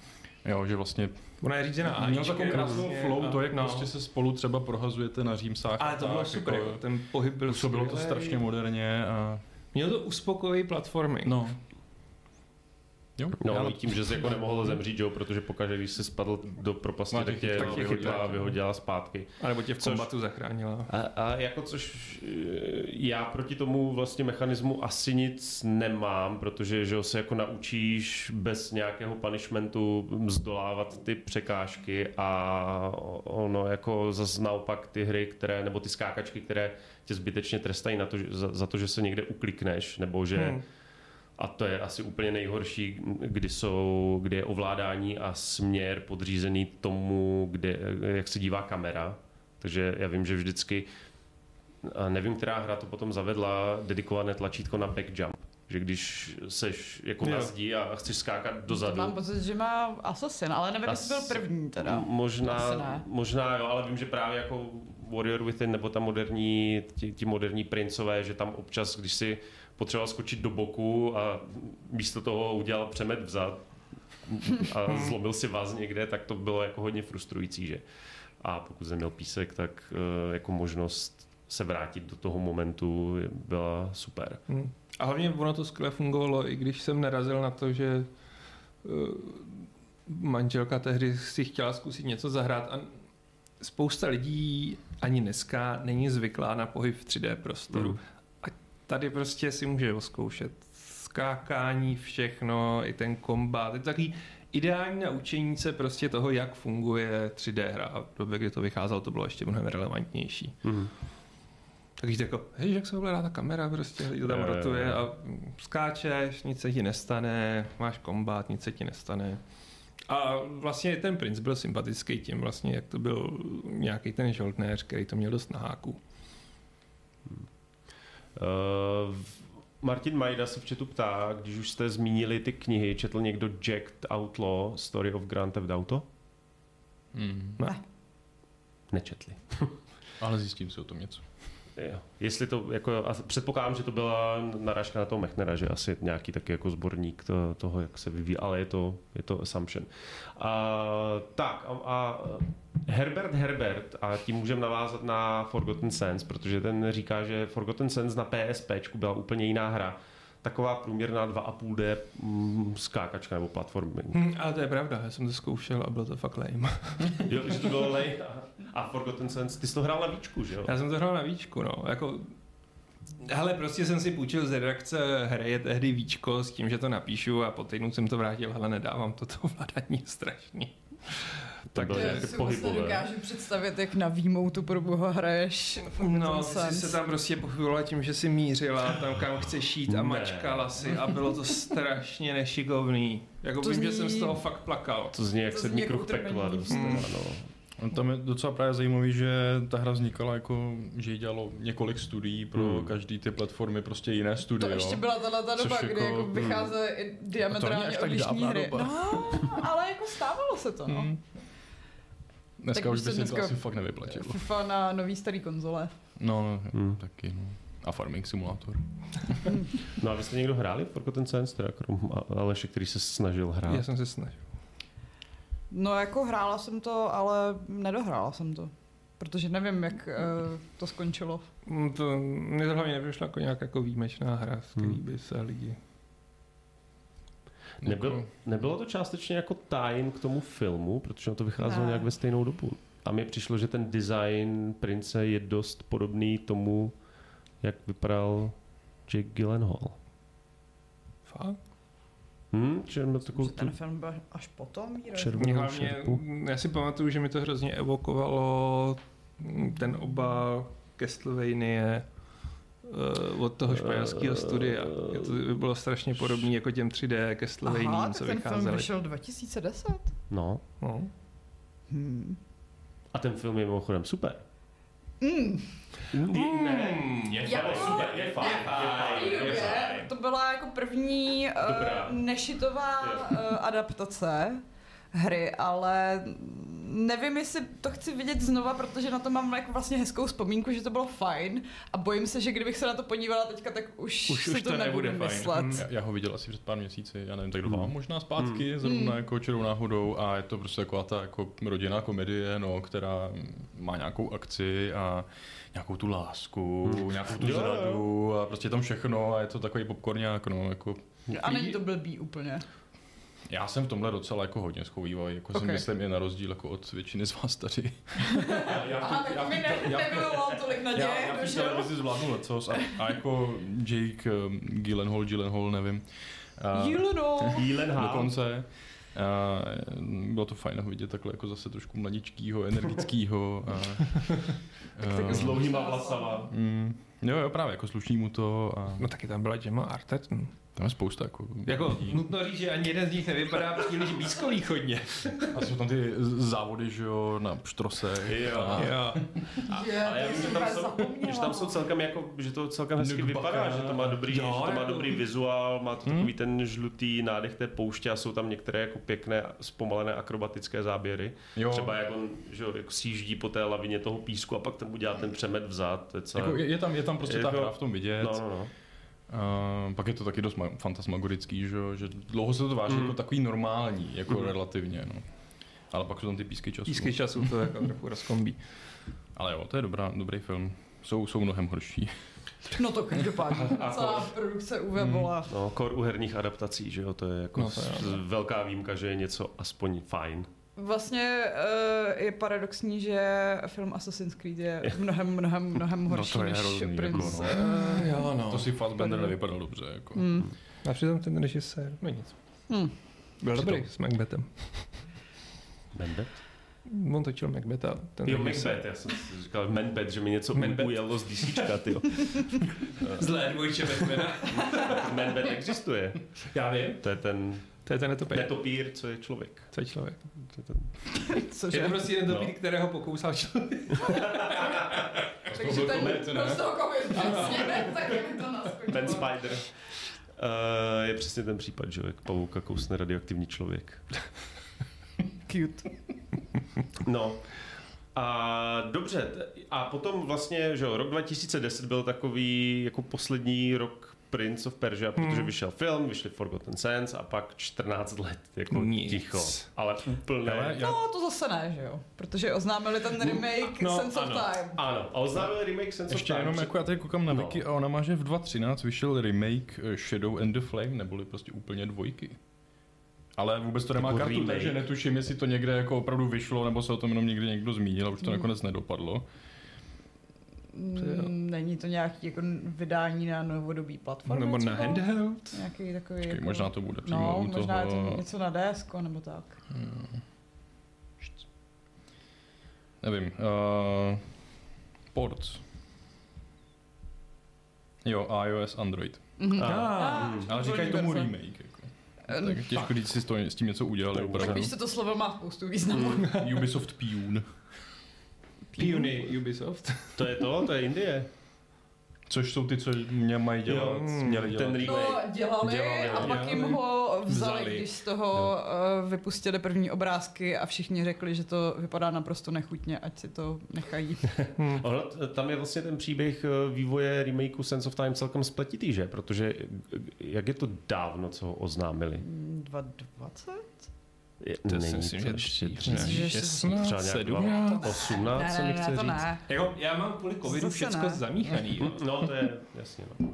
Jo, že vlastně Ona je řízená měl Ačkem takovou krásnou vlastně flow, a- to, jak no. prostě se spolu třeba prohazujete na římsách. Ale to a bylo tak, super, jako, jako, ten pohyb byl Působilo to strašně moderně a Měl to uspokojivý platformy. no. Jo, No, já no na- tím, že jsi jako nemohl zemřít, že jo, protože pokaždé, když jsi spadl do propasti, tak tě chytla, vyhodila, chytla. vyhodila zpátky. A nebo tě v Což- kombatu zachránila. A, a jako což eh, já proti tomu vlastně mechanismu asi nic nemám, protože že se jako naučíš bez nějakého punishmentu zdolávat ty překážky a ono jako zase naopak ty hry, které, nebo ty skákačky, které tě zbytečně trestají na to, že, za, za to, že se někde uklikneš, nebo že Hmm. A to je asi úplně nejhorší, kdy, jsou, kdy je ovládání a směr podřízený tomu, kde, jak se dívá kamera. Takže já vím, že vždycky, a nevím, která hra to potom zavedla, dedikované tlačítko na back jump. Že když seš jako Jo. na zdi a chceš skákat dozadu, Mám pocit, že má Assassin, ale nevím, jestli byl první teda. Možná, možná jo, ale vím, že právě jako Warrior Within nebo ta moderní, ti, ti moderní princové, že tam občas, když si potřeboval skočit do boku a místo toho udělal přemet vzad a zlomil si vás někde, tak to bylo jako hodně frustrující, že? A pokud jsem měl písek, tak eh, jako možnost se vrátit do toho momentu byla super. Hmm. A hlavně ono to skvěle fungovalo, i když jsem narazil na to, že uh, manželka tehdy si chtěla zkusit něco zahrát a spousta lidí ani dneska není zvyklá na pohyb v 3D prostoru. Mm. Tady prostě si může oskoušet skákání, všechno, i ten kombat. Je to takový ideální naučení se prostě toho, jak funguje 3D hra. A v době, kdy to vycházelo, to bylo ještě mnohem relevantnější. Mm. Takže jako, hej, jak se ovládá ta kamera, prostě to tam jo, rotuje jo. a skáčeš, nic se ti nestane, máš kombát, nic se ti nestane. A vlastně ten princ byl sympatický tím vlastně, jak to byl nějaký ten žoldnéř, který to měl dost na háku. Uh, Martin Majda se v chatu ptá, když už jste zmínili ty knihy, četl někdo Jacked Outlaw, Story of Grand Theft Auto? Hmm. Nečetli. Ale zjistím si o tom něco. Jestli to, jako, a předpokládám, že to byla narážka na toho Mechnera, že asi nějaký taky jako sborník to, toho, jak se vyvíjí, ale je to, je to assumption. A, tak a, a Herbert Herbert, a tím můžeme navázat na Forgotten Sense, protože ten říká, že Forgotten Sense na PSP byla úplně jiná hra. Taková průměrná 2,5D mm, skákačka nebo platformy. Hm, ale to je pravda, já jsem to zkoušel a bylo to fakt lame. Jo, že to bylo lej. A Forgotten Sense, ty jsi to hrál na víčku, že jo? Já jsem to hrál na víčku, no, jako Hele, prostě jsem si půjčil z redakce hry je tehdy víčko s tím, že to napíšu a po týdnu jsem to vrátil, hele, nedávám to, to ovládání strašný. To bylo Já nějaké si vlastně pohybové. dokážu představit, jak na výmou tu proboha hraješ. No, ty jsi se tam prostě pohybovala tím, že si mířila tam, kam chceš jít a Ne. mačkala si a bylo to strašně nešikovný. Jako To vím, že zní- jsem z toho fakt plakal. To zní jak To sedmý zní jako kruh pekla. Hmm. no. Tam je docela právě zajímavý, že ta hra vznikala jako, že jí dělalo několik studií pro Hmm. každý ty platformy, prostě jiné studio. To ještě byla tahle ta doba, jako, kdy jako hmm. vycházely není diametrálně tak odlišní hry. doba. No, ale jako stávalo se to, no. Hmm. Dneska Tak už by se si to dneska- asi fakt nevyplatilo. FIFA na nový starý konzole. No, no Hmm. taky, no. A Farming Simulator. No a vy jste někdo hráli v Forgotten Sense, teda krom Aleše, který se snažil hrát? Já jsem se snažil. No jako hrála jsem to, ale nedohrála jsem to. Protože nevím, jak uh, to skončilo. Mm, To, mě to hlavně nevyšlo jako nějak jako výjimečná hra, z který Hmm. by se lidi... Nebyl, nebylo to částečně jako time k tomu filmu, protože to vycházelo Ne. nějak ve stejnou dobu. A mně přišlo, že ten design prince je dost podobný tomu, jak vypadal Jake Gyllenhaal. Fakt? Hm, že má takovou ten tu film byl až potom, červenou hlavně, šerpu. já si pamatuju, že mi to hrozně evokovalo ten obal Castlevania uh, od toho španělského studia. Je to by bylo strašně podobné jako těm 3D Castlevania, Aha, co ten film vycházely. vyšel 2010? No. No. Hmm. A ten film je mimochodem super. Mm. Ne, je je fajn. super, je fajn, je je fajn. to byla jako první uh, nešitová uh, adaptace hry, ale nevím, jestli to chci vidět znova, protože na to mám jako vlastně hezkou vzpomínku, že to bylo fajn a bojím se, že kdybych se na to podívala teďka, tak už, Už- si už to, to nebude fajn. myslet. Mm. Já, já ho viděl asi před pár měsíci, já nevím, tak dva Hmm. možná zpátky, zrovna Hmm. jako čirou náhodou a je to prostě taková ta jako rodinná komedie, no, která má nějakou akci a nějakou tu lásku, Hmm. nějakou tu zradu a prostě tam všechno a je to takový popcorňák, no, jako A není to blbý úplně. Já jsem v tomhle docela jako hodně schovývavý, jako Ok. si myslím je na rozdíl jako od většiny z vás tady. já, Aha, tak mi ne, tolik já, naděje, já v té že jo? televizi zvládnu lecos a, a jako Jake um, Gyllenhaal, Gyllenhaal, nevím. A, Jíleno. Jílen dokonce. A bylo to fajn ho vidět takhle jako zase trošku mladičkýho, energickýho. A, a, S dlouhýma vlasama. mm, jo, jo, právě, jako slušný mu to a No taky tam byla Gemma Arterton. tam je spousta jako, Jako nutno říct, že ani jeden z nich nevypadá příliš blízkovýchodně. A jsou tam ty závody, že jo, na pštrosech. Jo. a, Jo. Je, Ale já vím, že tam, jsou, že tam jsou celkem jako, že to celkem hezky Nick vypadá, že to má dobrý, Jo, že to má jako- dobrý vizuál, má to Hmm. takový ten žlutý nádech té pouště a jsou tam některé jako pěkné zpomalené akrobatické záběry. jo, Třeba jak on že jo, jako sjíždí po té lavině toho písku a pak tam udělá ten přemet vzad. To je celé... jako je, je, tam, je tam prostě Jako- ta hra v tom vidět. no, no, no. A pak je to taky dost ma- fantasmagorický, že, jo, že dlouho se to váží Mm. jako takový normální, jako Mhm. relativně, no. Ale pak jsou tam ty písky času. Písky času to jako trochu rozkombí. Ale jo, to je dobrá, dobrý film. Jsou, jsou mnohem horší. No to každopádně. A Celá produkce Uwe Bola. No, kor u herních adaptací, že jo, to je jako No, to s- velká výjimka, že je něco aspoň fajn. Vlastně uh, je paradoxní, že film Assassin's Creed je mnohem, mnohem, mnohem No to horší je než hrozný, Prince. jako eh, Jo, no. To si Fassbender nevypadal dobře, jako. hmm. A přitom ten režisér, no nic. Hmm. Byl Přitom- dobrý s Macbethem. Macbeth? On točil Macbeta. Ten Jo. Macbeth, já jsem si říkal Macbeth, že mi něco Macbeth. ujelo z DCčka, tyjo. Zlé dvojče Batmana. Macbeth existuje. Já vím. To je ten To je ten netopír. netopír, co je člověk. Co je člověk? To je ten... Cože? Je to prostě jeden netopír, No. kterého pokousal člověk. Takže ten komit, ne? z toho přesně, tak mi to naskočilo. Ben Spider. Uh, je přesně ten případ, že jak pavouka kousne radioaktivní člověk. Cute. No. A dobře, a potom vlastně, že jo, rok 2010 byl takový jako poslední rok Prince of Persia, protože Hmm. vyšel film, vyšly Forgotten Sands a pak 14 let jako Nic. ticho. Ale úplně. Ale já, No, to zase ne, že jo? Protože oznámili ten remake No, Sense of ano. Time. Ano, a oznámili remake Sense ještě of Time. jenom jako já tady koukám na No. Wiki a ona má, že v 2013 vyšel remake eh, Shadow and the Flame, neboli prostě úplně dvojky. Ale vůbec to nemá Jako kartu, remake. takže netuším, jestli to někde jako opravdu vyšlo, nebo se o tom jenom někdy někdo zmínil a už to Hmm. nakonec nedopadlo. Mm, Není to nějaký jako vydání na novodobý platformě? Nebo na handheld. Nějaký takový Počkej, jako... možná to bude přímo No, u možná je toho... to něco na DSK nebo tak. Hmm. Nevím. Uh, ports. Jo, iOS, Android. Mhm. A, Ah, mm. Ale říkají tomu verze. remake. Jako. Eh, Tak těžko říct, si s, tím něco udělali je že to slovo má spoustu významů. Ubisoft Pune. Piony Ubisoft. To je to, to je Indie. Což jsou ty, co mě mají dělat, Jo, měli dělat. ten To remake. dělali, Dělali, a pak jim ho vzali, Vzali. když z toho uh, vypustili první obrázky a všichni řekli, že to vypadá naprosto nechutně, ať si to nechají. Ono, t- tam je vlastně ten příběh eh, vývoje remakeu Sense of Time celkem spletitý, že? Protože eh, jak je to dávno, co ho oznámili? Mm, 220? Je, To si není myslím, to že ještě dřív, ne? Že Třeba nějak 17. 18, Ne, co mi chce říct. ne. Jako, já mám kvůli covidu ne. zamíchaný. jo. No, to je jasně. No.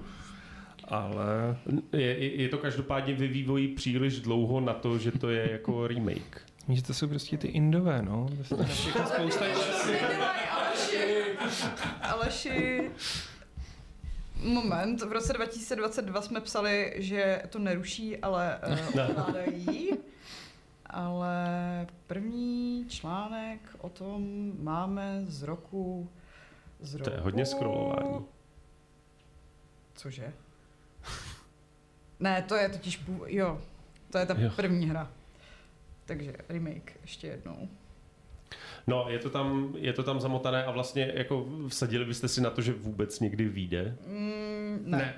Ale Je, je, je to každopádně ve vývoji příliš dlouho na to, že to je jako remake. že to jsou prostě ty indové, no. Prostě všechno spousta Aleši! Aleši, Moment, v roce 2022 jsme psali, že to neruší, ale uh, ovládají. Ale první článek o tom máme z roku... Z roku... To je hodně scrollování. Cože? Ne, to je totiž pův... Jo, to je ta Jo. první hra. Takže remake ještě jednou. No, je to, tam, je to tam zamotané a vlastně jako vsadili byste si na to, že vůbec někdy vyjde? Mm, ne. Ne.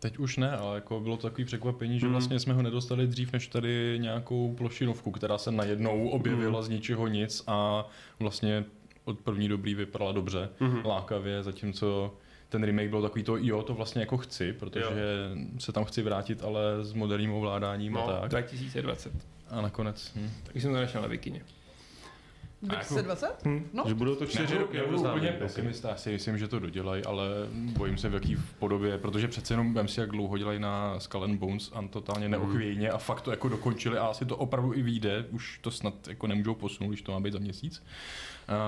Teď už ne, ale jako bylo to takový překvapení, že Mhm. vlastně jsme ho nedostali dřív než tady nějakou plošinovku, která se najednou objevila z ničeho nic a vlastně od první dobrý vypadala dobře, Mhm. lákavě, zatímco ten remake byl takový to, jo, to vlastně jako chci, protože se tam chci vrátit, ale s moderním ovládáním No, a tak. 2020. A nakonec. Hm. Tak jsem to našel na Vikině. 2020? Hm. No. Že budou to čtyři roky nebudu oznámení, úplně pesimista, já si myslím, že to dodělají, ale bojím se v jaký podobě, protože přece jenom vem si, jak dlouho dělají na Skull and Bones a totálně neochvějně a fakt to jako dokončili a asi to opravdu i vyjde, už to snad jako nemůžou posunout, když to má být za měsíc.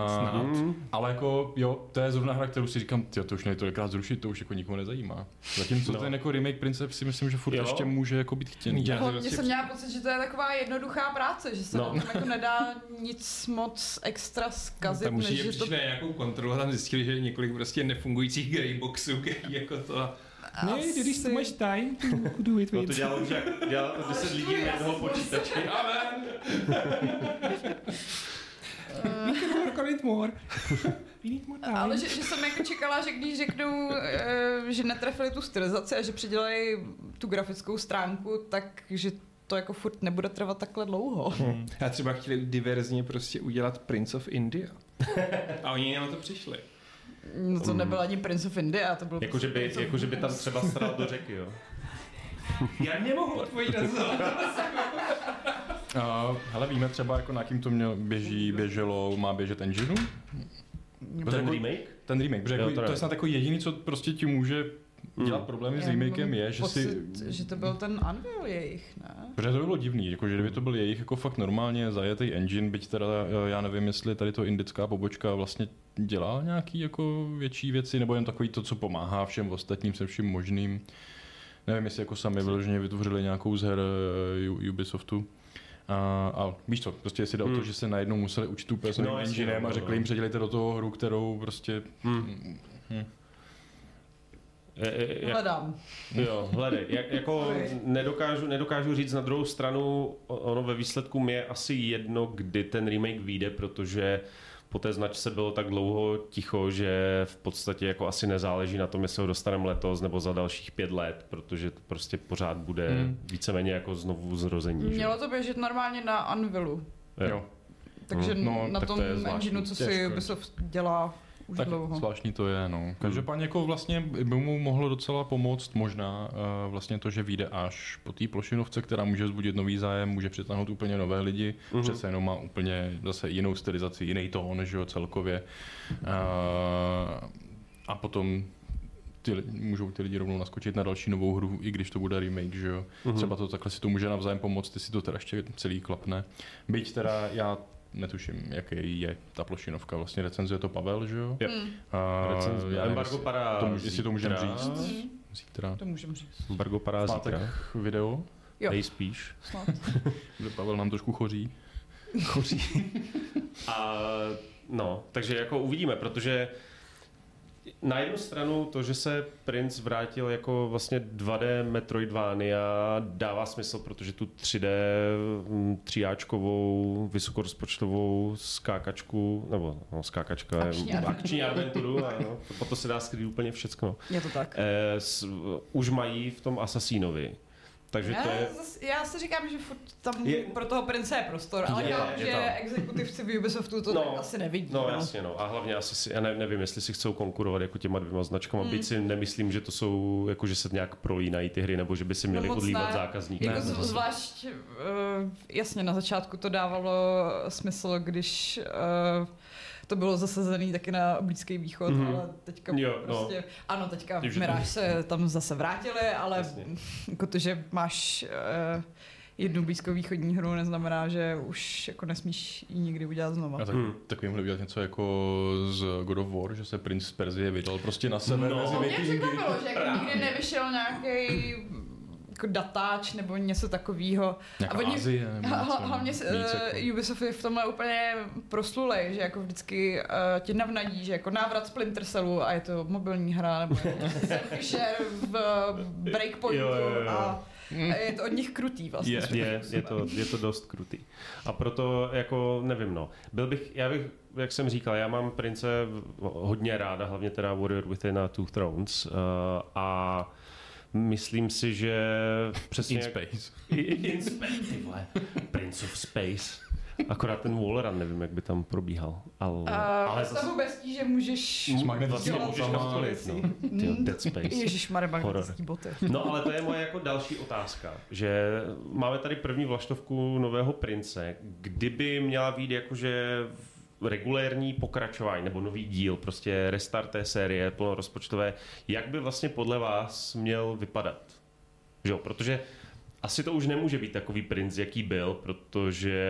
Snad. Uh, ale jako jo, to je zrovna hra, kterou si říkám, tyjo, to už nejde tolikrát zrušit, to už jako nikoho nezajímá. Zatímco No. no. ten jako remake Princep si myslím, že furt Jo. ještě může jako být chtěný. Já- Hlavně prostě jsem měla pocit, že to je taková jednoduchá práce, že se No. no. tom jako nedá nic moc extra zkazit, Tam než určitě že to... nějakou kontrolu tam zjistili, že je několik prostě nefungujících greyboxů, který jako to... Ne, když tu máš time, to do it No to dělalo dělalo to 10 lidí na jednoho počítače. Amen! We can work on it more. We need more time. Ale že, že jsem jako čekala, že když řeknou, eh, že netrefili tu stylizaci a že přidělají tu grafickou stránku, tak že to jako furt nebude trvat takhle dlouho. Hmm. A třeba chtěli diverzně prostě udělat Prince of India. A oni na to přišli. No to nebyl ani Prince of India, to byl Jako, že by, jako, že by tam třeba stral do řeky, jo. Já nemohu odpovědět na to. Uh, hele, víme třeba, jako na kým to měl, běží, běželo, má běžet engineu? Ten Jako- remake? Ten remake, protože Jo, jako, to je snad jako jediný, co prostě ti může dělat Mm. problémy s Já remakem mám je, že pocit, si... že to byl ten Unreal jejich, ne? Protože to by bylo divný, jako, že kdyby to byl jejich jako fakt normálně zajetý engine, byť teda eh, já nevím, jestli tady to indická pobočka vlastně dělá nějaký jako větší věci, nebo jen takový to, co pomáhá všem ostatním se vším možným. Nevím, jestli jako sami vyloženě vytvořili nějakou z her eh, Ubisoftu. A, a víš co, prostě jestli jde o to, Hmm. že se najednou museli učit úplně s novým No, enginem no, a no, řekli no. jim, předělejte do toho hru, kterou prostě... Hmm. Hm. Je- je- jak- Hledám. Jo, hledej. Jak, jako nedokážu, nedokážu říct na druhou stranu, ono ve výsledku mi je asi jedno, kdy ten remake vyjde, protože po té značce bylo tak dlouho ticho, že v podstatě jako asi nezáleží na tom, jestli ho dostaneme letos nebo za dalších pět let, protože to prostě pořád bude Hmm. víceméně jako znovu zrození. že? Mělo to běžet normálně na Unrealu. Jo. Takže Hmm. No, na tak to tom zvláštní. engineu, co si. Ubisoft dělá už Tak dlouho. zvláštní to je, no. Každopádně jako vlastně by mu mohlo docela pomoct možná uh, vlastně to, že vyjde až po té plošinovce, která může vzbudit nový zájem, může přitáhnout úplně nové lidi, mm-hmm. přece jenom má úplně zase jinou stylizaci, jiný tón, že jo, celkově. Uh, a potom ty, můžou ty lidi rovnou naskočit na další novou hru, i když to bude remake, že jo. Mm-hmm. Třeba to takhle si to může navzájem pomoct, jestli to teda ještě celý klapne. Byť teda já netuším, jaký je ta plošinovka. Vlastně recenzuje to Pavel, že jo? Hmm. A Recenz- já Embargo padá to, jestli to můžeme zítra. říct. Hmm. Zítra. To můžeme říct. Embargo padá pátek zítra. video, Jo, Nejspíš. snad. Pavel nám trošku choří. A no, takže jako uvidíme, protože na jednu stranu to, že se Prince vrátil jako vlastně 2D Metroidvania dává smysl, protože tu 3D mm, tříáčkovou vysokorozpočtovou skákačku, nebo no, skákačka, Akční akční, akční adventuru, ano, to, to se dá skrýt úplně všecko. Je to tak. Eh, s, už mají v tom Assassinovi. Takže to já, je... zas, já si říkám, že furt tam Je- je, pro toho prince je prostor, ale Je, chápu, je že tam. exekutivci v Ubisoftu to No, tak asi nevidí. No jasně, no. A hlavně asi si, já ne, nevím, jestli si chcou konkurovat jako těma dvěma značkama. Hmm. Byť si nemyslím, že to jsou, jako že se nějak prolínají ty hry, nebo že by si měli No odlívat zákazníky. Jako ne. zvlášť, uh, jasně, na začátku to dávalo smysl, když uh, to bylo zasazený taky na Blízký východ, Mhm. mm-hmm. ale teďka Jo, no. prostě, ano, teďka Tím, Mirage se tam zase vrátili, ale Jasně. jako to, že máš uh, jednu blízkovýchodní hru, neznamená, že už jako nesmíš ji nikdy udělat znova. A tak, Hmm. tak mohli udělat něco jako z God of War, že se princ z Perzie vydal prostě na sever No. mezi To mě překvapilo, že jako nikdy nevyšel nějaký jako datáč nebo něco takového. A oni- Azie, hla- Hlavně uh. Ubisoft je v tomhle úplně proslulej, že jako vždycky uh, tě navnadí, že jako návrat Splinter Cellu a je to mobilní hra, nebo je to v uh, Breakpointu Jo, jo, jo. a a je to od nich krutý vlastně. Je. Je, je, to, je to dost krutý. A proto jako nevím, no. Byl bych, já bych jak jsem říkal, já mám prince hodně ráda, hlavně teda Warrior Within a Two Thrones. Uh, a myslím si, že přesně... In space. In, in space, ty vole. Prince of Space. Akorát ten wallrun nevím, jak by tam probíhal. Ale, Uh, ale stavu bez tí, že můžeš... S vlastně můžeš kamkoliv, no. Tyjo, Dead Space. Magnetický boty. No ale to je moje jako další otázka, že máme tady první vlaštovku nového prince. Kdyby měla být jakože regulérní pokračování nebo nový díl, prostě restart té série plnorozpočtové, jak by vlastně podle vás měl vypadat? Jo, protože asi to už nemůže být takový princ, jaký byl, protože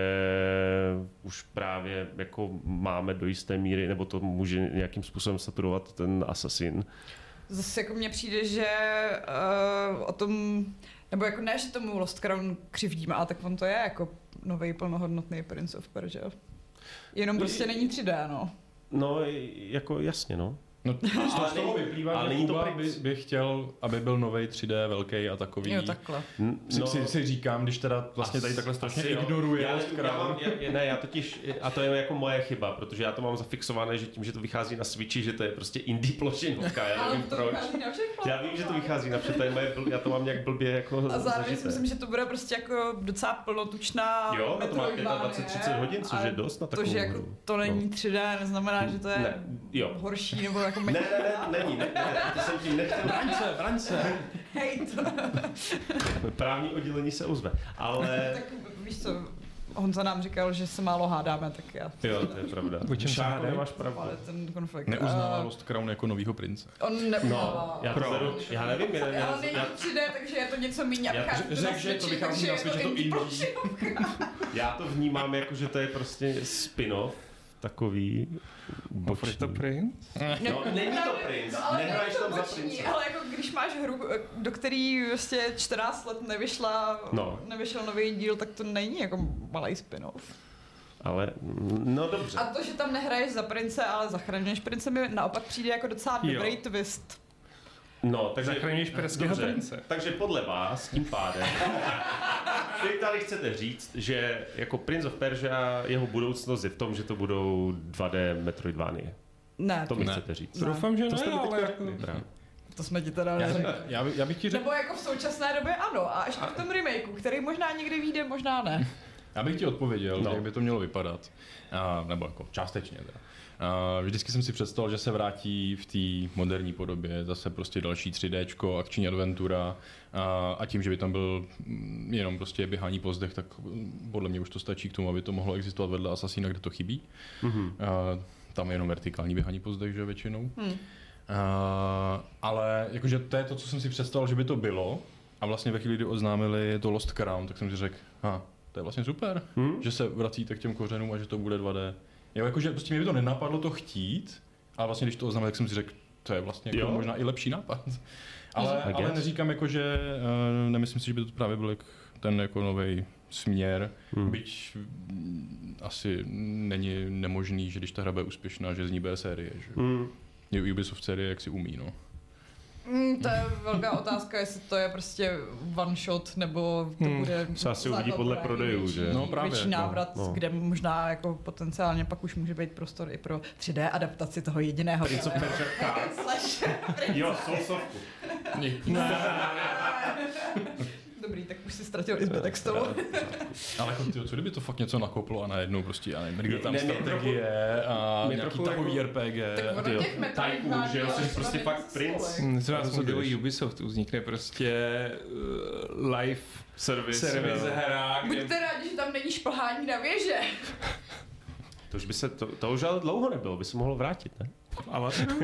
už právě jako máme do jisté míry, nebo to může nějakým způsobem saturovat ten Assassin. Zase jako mně přijde, že uh, o tom, nebo jako ne, že tomu Lost Crown křivdíme, ale tak on to je jako nový plnohodnotný Prince of Persia. Jenom prostě není 3D, no. No, jako jasně, no. No, z toho, Ale z toho vyplývá, ale že to Kuba by, by chtěl, aby byl nový 3D velký a takový. Jo, takhle. N- Si, si, si říkám, když teda vlastně tady takhle strašně ignoruje Já, já mám, já, ne, já totiž, a to je jako moje chyba, protože já to mám zafixované, že tím, že to vychází na Switchi, že to je prostě indie plošinovka, já nevím to proč. Já vím, že to vychází na to je moje, bl- já to mám nějak blbě jako A zároveň si myslím, že to bude prostě jako docela plnotučná Jo, a to má Metroidvanie, 25-30 hodin, což je dost na To, takovou že jako to není No. 3D, neznamená, že to je horší nebo jako Ne, ne, ne, není, ne, ne, to jsem tím nechtěl. Braň se. Hej, to, Právní oddělení se ozve, ale... tak víš co, Honza nám říkal, že se málo hádáme, tak já Jo, to je pravda. O čem hádají? nemáš pravdu. ale ten konflikt. Neuznává Eh, Lost Crown jako novýho prince. On neuznává. No, já to beru, já nevím, já, já, Ale není já, 3D, takže je to něco méně. Já- řek, na že to vychází takže na Switchi, je to indie já to vnímám jako, že to je prostě spin-off takový Hovoří to boční. Prince? No, není to princ, No, ale nehraješ není to tam za boční, prince. Ale jako když máš hru, do který vlastně 14 let nevyšla, No. nevyšel nový díl, tak to není jako malý spin-off. Ale, no dobře. A to, že tam nehraješ za prince, ale zachraňuješ prince, mi naopak přijde jako docela Jo. dobrý twist. No, takže... Zachraňuješ perského prince. Takže podle vás, tím pádem, vy tady chcete říct, že jako Prince of Persia jeho budoucnost je v tom, že to budou 2D Metroidvanie. Ne, To mi Ne. chcete říct. Ne. Doufám, že To ne, ale jako... To jsme ti teda Já, neřekli. já, by, já bych ti řekl, Nebo jako v současné době ano, a ještě v tom remakeu, který možná někdy vyjde, možná ne. já bych ti odpověděl, no. jak by to mělo vypadat. A, nebo jako částečně teda. A, vždycky jsem si představil, že se vrátí v té moderní podobě, zase prostě další 3D, akční adventura a, a tím, že by tam byl mm, jenom prostě běhání po zdech, tak mm, podle mě už to stačí k tomu, aby to mohlo existovat vedle Assassina, kde to chybí. Mhm. A, tam je jenom vertikální běhání po zdech, že většinou. Uh, ale jakože to je to, co jsem si představil, že by to bylo. A vlastně ve chvíli, kdy oznámili to Lost Crown, tak jsem si řekl, ha, to je vlastně super, Hm? že se vracíte k těm kořenům a že to bude 2D. Jo, jakože prostě mě by to nenapadlo to chtít, ale vlastně když to oznámili, tak jsem si řekl, to je vlastně jako Jo. možná i lepší nápad. Ale, ale neříkám jako, že uh, nemyslím si, že by to právě byl jak ten jako nový směr, Hm. byť mm, asi není nemožný, že když ta hra bude úspěšná, že z ní bude série. Že? Hm. Je Ubisoft série, jak si umí, no. Mm, to je velká otázka, jestli to je prostě one shot, nebo to Hmm. bude... Se asi uvidí podle pro prodejů, že? No, právě, Větší no, návrat, no. kde možná jako potenciálně pak už může být prostor i pro 3D adaptaci toho jediného. Prince of Persia. Jo, Soulsovku. Dobrý, tak už si ztratil i zbytek stolu. Ale jako, tyjo, co kdyby to fakt něco nakoplo a najednou prostě, já nevím, kde tam Ne, strategie a nějaký takový jako- RPG. Tak ono těch Tycoon, že jo, jsi prostě fakt princ. To modelů budeš. Ubisoftu vznikne prostě uh, live Service. service hra, Buďte rádi, že tam není šplhání na věže. To už by se, to, to už ale dlouho nebylo, by se mohlo vrátit, ne? Avataru.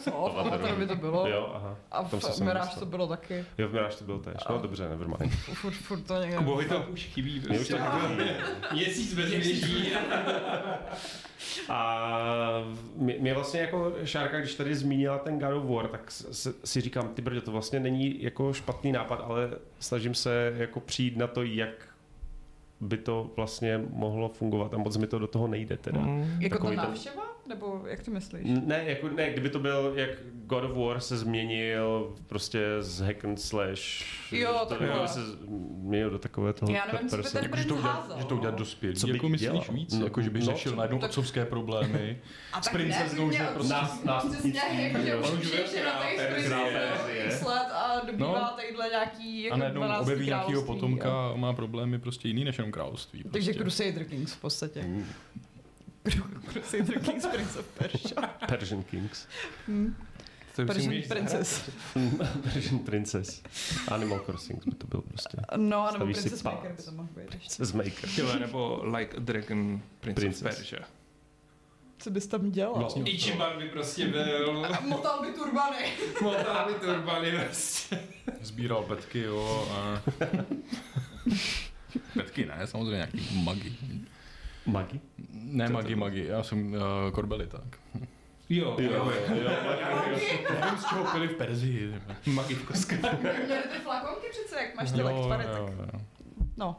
Co, v Avataru by to bylo. Jo, aha. A Tom se v Mirage dostal. to bylo taky. Jo, v Mirage to bylo též. No dobře, nevermind. Furt, furt to někde. Kubovi to už chybí. Mě už Prostě. to chybí. Měsíc bez měží. A mě, mě vlastně jako Šárka, když tady zmínila ten God of War, tak si říkám, ty brdě, to vlastně není jako špatný nápad, ale snažím se jako přijít na to, jak by to vlastně mohlo fungovat a moc mi to do toho nejde teda. Mm. Jako ta ten- návštěva? Nebo jak to myslíš? Ne, jako, ne, kdyby to byl, jak God of War se změnil prostě z hack and slash. Jo, to, takhle. kdyby se změnil do takové toho Já nevím, co by ten Jako, že to udělat, že to udělat no. dospělý. Co by jako myslíš dělal? víc? No, jako, že by no, řešil co- najednou tak- otcovské problémy. A S princeznou, že prostě- Nás- Přesně, jako, jo. x let a dobývá No. tadyhle nějaký jako A najednou 12 objeví nějakého potomka jo. a má problémy prostě jiný než jenom království. Takže Prostě. Crusader Kings v podstatě. Crusader Kings Prince of Persia. Persian Kings. To už si Persian Princess. Persian Princess. Animal Crossing by to byl prostě. No, nebo Stavíš Princess. Maker by to mohl být. Princess Maker. zahrát. nebo Like a Dragon Prince Princess. of Persia. Co bys tam dělal? Vlastně- Ichiban by prostě byl, A motal by turbany. motal by turbany prostě. Sbíral petky, jo. A... petky ne, samozřejmě nějaký magi. Magi? Ne magi, magi, já jsem uh, korbeli, tak. Jo, jo, jo. Nevím, z čeho pili v Perzii. Magi v koskách. Měli ty flakonky přece, jak máš ty Jo, lektvary, jo, tak jo. no.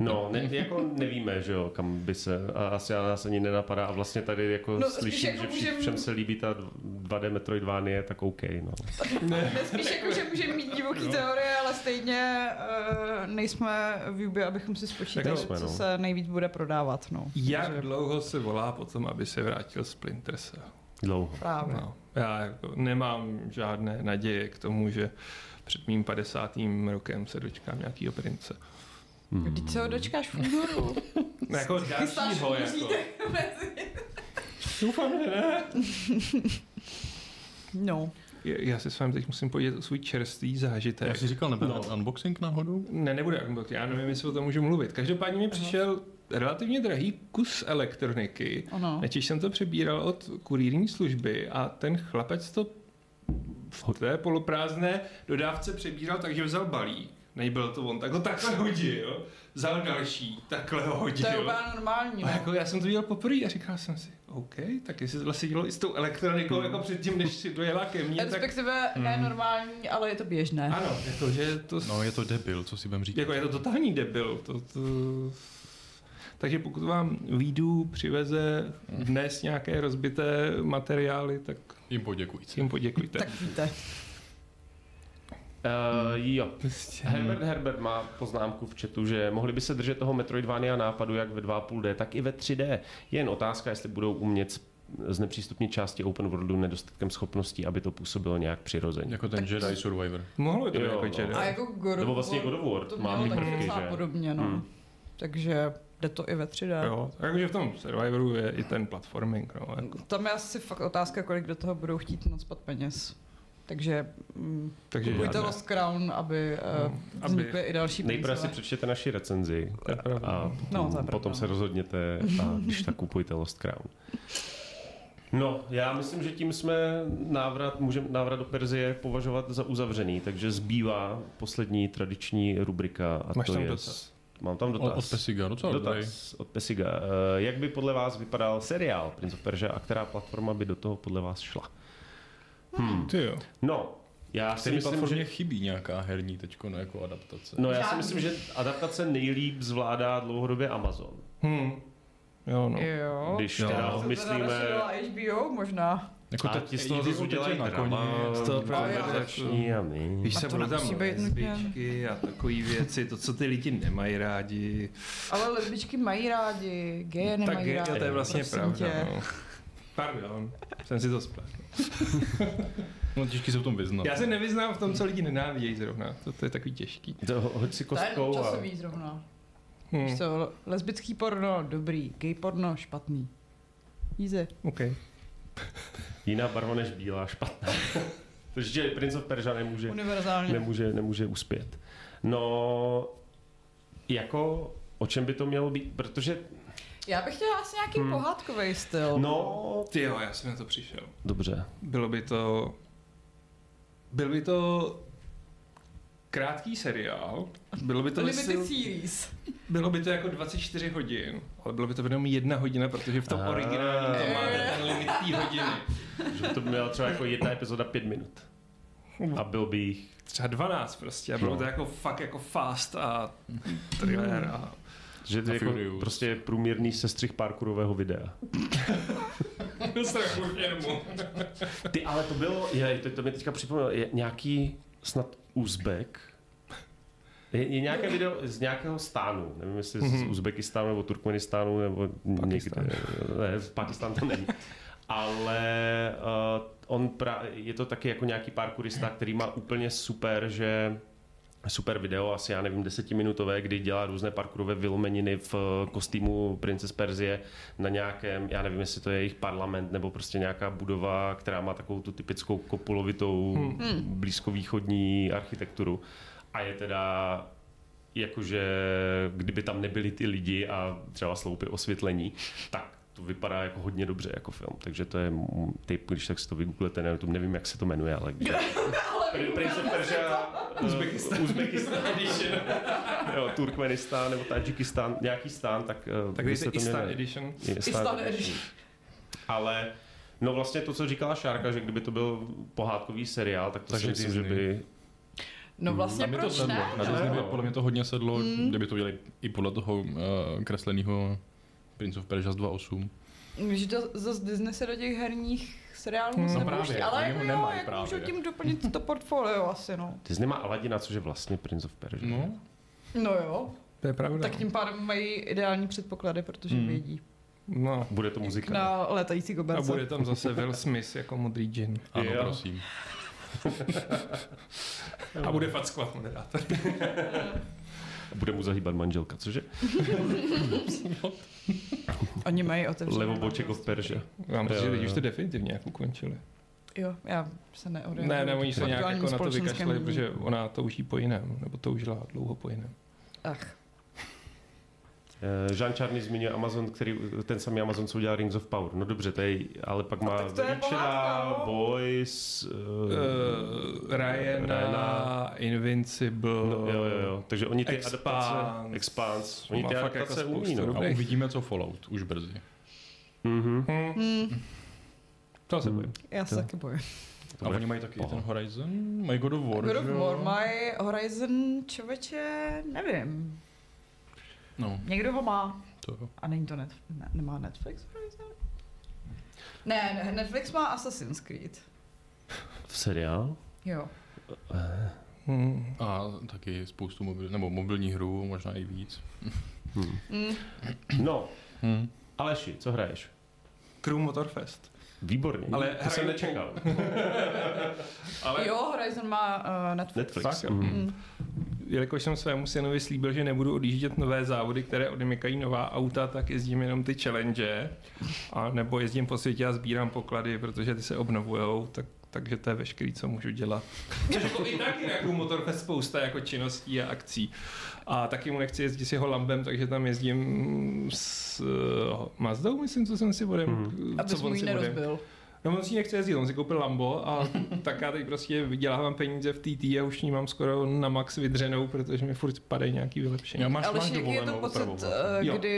No, ne, jako nevíme, že jo, kam by se, a asi nás ani nenapadá a vlastně tady jako No, no, slyším, jako že vši, můžem- všem se líbí ta 2D Metroidvania, tak OK, no. Ne, spíš jako, že můžeme mít divoký teorie, ale stejně uh, nejsme v Jubě, abychom si spočítali, Tak jsme, co no. se nejvíc bude prodávat, no. Jak Takže dlouho se volá potom, aby se vrátil Splinter Cell? Dlouho. Právě. No, já jako nemám žádné naděje k tomu, že před mým 50. rokem se dočkám nějakého prince. Hmm. Vždyť se ho dočkáš v únoru. No, jako dalšího, jako. Doufám, že ne. No. Já si s vámi teď musím podělit o svůj čerstvý zážitek. Jak jsi říkal, nebyl no. unboxing náhodou? Ne, nebude unboxing, já nevím, jestli o tom můžu mluvit. Každopádně mi přišel relativně drahý kus elektroniky. Ano. Nečiž jsem to přebíral od kurýrní služby a ten chlapec to v té poloprázdné dodávce přebíral, takže vzal balík. Nebyl to on, tak ho takhle hodil, vzal další, takhle ho hodil. To je úplně normální, A jako já jsem to viděl poprvé a říkal jsem si, OK, tak jestli tohle se dělo i s tou elektronikou, Hmm. jako předtím, než si dojela ke mně, tak Respektive ne normální, ale je to běžné. ano, jako, že to No, je to debil, co si budem říkat. jako je to totální debil. To, to... Takže pokud vám výjdu přiveze dnes nějaké rozbité materiály, tak Jim poděkuj. jim poděkujte. Tak víte. Uh, jo. Herbert Herbert má poznámku v chatu, že mohli by se držet toho Metroidvania nápadu jak ve 2,5D, tak i ve 3D. Jen otázka, jestli budou umět znepřístupnit části open worldu nedostatkem schopností, aby to působilo nějak přirozeně. Jako ten Jedi Survivor. Mohlo to Jo, jako no. Jedi. A jako God of Nebo vlastně God of War to má mělo taky prvky, že? podobně, no. Hmm. Takže jde to i ve 3D. Jo, takže v tom Survivoru je i ten platforming. No, jako. Tam je asi fakt otázka, kolik do toho budou chtít nadspat peněz. Takže mm, Takže kupujte žádné. Lost Crown, aby, No, uh, aby- i další Nejprve si přečtěte naši recenzi pravda. a No, potom se no. rozhodněte a když tak kupujte Lost Crown. No, já myslím, že tím jsme návrat, můžeme návrat do Perzie považovat za uzavřený, takže zbývá poslední tradiční rubrika a Máš to tam je... dotaz? Mám tam dotaz. Od, od Pesiga, docela. Dotaz od Pesiga. Eh, Jak by podle vás vypadal seriál Prince of Persia a která platforma by do toho podle vás šla? Hmm. Ty jo. No, já si Který myslím, platformě že... chybí nějaká herní teďko, no, jako adaptace. No, já si myslím, že adaptace nejlíp zvládá dlouhodobě Amazon. Hm. Jo, no. Jo. Když Jo. teda To teda myslíme... rozšířila HBO možná. Jako A ti z toho zase udělají na drama, koni. To právě adaptační a my. Víš se, to budou tam nemusí být nutně. lesbičky a takové věci, to, co ty lidi nemají rádi. Ale lesbičky mají rádi, geje tak nemají je, rádi. to je vlastně pravda. tě. No. Pardon, jsem si to spletl. No těžký se v tom vyznat. Já se nevyznám v tom, co lidi nenávidějí zrovna. To, to je takový těžký. To, hoď si To je kostkou a... časový zrovna. Hm. Víš co, lesbický porno dobrý, gay porno špatný. Easy. OK. Jiná barva než bílá, špatná. Takže Prince of Persia nemůže, Univerzálně. nemůže, nemůže uspět. No, jako o čem by to mělo být? Protože, Já bych chtěla asi nějaký Hmm. pohádkový styl. no, Ty jo, já jsem na to přišel. dobře. Bylo by to... Byl by to krátký seriál. Bylo by to, Limited stylu- series. bylo by to jako 24 hodin, ale bylo by to jenom jedna hodina, protože v tom originálním to máte ten limit té hodiny. Že by to měla třeba jako jedna epizoda pět minut. A byl by jich... Třeba 12 prostě a bylo No. to jako fakt jako fast a thriller a Že to je jako Furious. prostě průměrný sestřih parkourového videa. Ty, ale to bylo, je, to, to mi teďka připomnělo, je nějaký snad Uzbek, je, je nějaké video z nějakého stánu, nevím jestli z Uzbekistánu nebo Turkmenistánu nebo Pakistan. někde, ne, z Pakistánu to není. Ale uh, on pra, je to taky jako nějaký parkourista, který má úplně super, že super video, asi já nevím, desetiminutové, kdy dělá různé parkourové vylomeniny v eh, kostýmu Princess Perzie na nějakém, já nevím, jestli to je jejich parlament nebo prostě nějaká budova, která má takovou tu typickou kopulovitou Hmm. blízkovýchodní architekturu. A je teda jakože kdyby tam nebyli ty lidi a třeba sloupy osvětlení, tak to vypadá jako hodně dobře jako film. Takže to je typ, když tak si to vygooglete na YouTube, nevím, jak se to jmenuje, ale... Prin- Prince of Persia, Uzbekistán, Uzbekistán edition, jo, Turkmenistán nebo Tadžikistán, nějaký stán, tak... eh, Tak dejte to Istan měli- Edition. Istan Istan edition. Ale no vlastně to, co říkala Šárka, že kdyby to byl pohádkový seriál, tak to Takže si myslím, že by... No vlastně Na mě to proč sedlo. ne? Na Disney by podle mě to hodně sedlo, Mm. kdyby to udělali i podle toho uh, kresleného Prince of Persia z 2.8. Že to zase Disney se do těch herních seriálů Hmm. moc No nepouští, právě, ale jako jo, jako právě. můžou tím doplnit to portfolio asi, no. Disney má Aladina, což je vlastně Prince of Persia. No, No jo, To je pravda. tak tím pádem mají ideální předpoklady, protože Hmm. vědí. No. Bude to muzika. Na letající A koberce. bude tam zase Will Smith jako modrý džin. ano, Jo. prosím. A bude fackovat moderátor. Bude mu zahýbat manželka, cože? Oni mají otevřené. Levoboček Persia. Mám pocit, Jo, že jo. už to definitivně jako ukončili. Jo, já se neorientuju. Ne, ne, oni se nějak jako na to vykašlali, dění. protože ona touží po jiném, nebo toužila dlouho po jiném. Ach, Jean Charny zmiňuje Amazon, který, ten samý Amazon, co udělal Rings of Power. No dobře, to je, ale pak má tak to je Reachera, no. Boys, uh, Uh, Ryana, Ryana. Invincible, no, jo, jo, jo. Takže oni ty Expanse. adaptace, Expanse, oni Má ty fakt adaptace jako umí, no. A uvidíme, co Fallout, už brzy. Mhm. Hm, hmm, to se bojím. já se To- taky bojím. A oni mají taky pohoda. ten Horizon, mají God of War, God of? War mají Horizon, člověče, nevím. No, Někdo ho má. to jo. A není to net, ne, nemá Netflix Horizon? Ne, ne, Netflix má Assassin's Creed. V seriál? Jo. Hm. A taky spoustu mobil, nebo mobilní hru, možná i víc. Hmm. Mm. No, Hm. Aleši, co hraješ? Crew Motorfest. Výborně, Ale to jsem hraju- nečekal. Ale Jo, Horizon má uh, Netflix. Netflix. Mhm. Mm. Jelikož jsem svému synovi slíbil, že nebudu odjíždět nové závody, které odemykají nová auta, tak jezdím jenom ty challenge, a nebo jezdím po světě a sbírám poklady, protože ty se obnovujou, tak, takže to je veškerý, co můžu dělat. Což jako i taky na Crew Motorfest spousta jako činností a akcí. A taky mu nechci jezdit s jeho lambem, takže tam jezdím s uh, Mazdou, myslím, co jsem si vodem. Mhm. Abys mu ji si vodem. No on si nechce jezdit, on si koupil Lambo a tak já teď prostě vydělávám peníze v TT a už ní mám skoro na max vydřenou, protože mi furt padají nějaký vylepšení. Já máš, Ale máš jaký je to pocit, opravovat. uh, Jo. kdy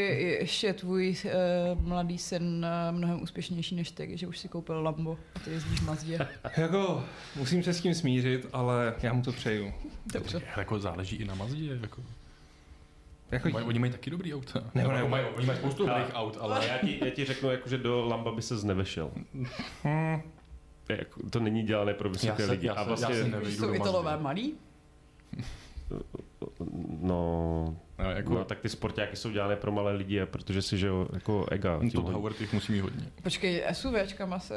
ještě je tvůj uh, mladý syn uh, mnohem úspěšnější než ty, že už si koupil Lambo a ty jezdíš Mazdě. Jako, musím se s tím smířit, ale já mu to přeju. Dobře. Jako záleží i na Mazdě, jako. Jako, Mají, oni mají taky dobrý auta. Ne, Nebo ne, mají, oni mají spoustu Ale- dobrých aut, Ale já ti, já ti řeknu, jako, že do Lamba by se znevešel. hm, To, je jako, to není dělané pro vysoké Já se- lidi. já a se- vlastně, já se nevejdu jsou Italové malí? no, No, jako, no, tak ty sportáky jsou dělané pro malé lidi, a protože si, že jo, jako ega. no, hodí. Howard jich musí mít hodně. Počkej, SUVčkama se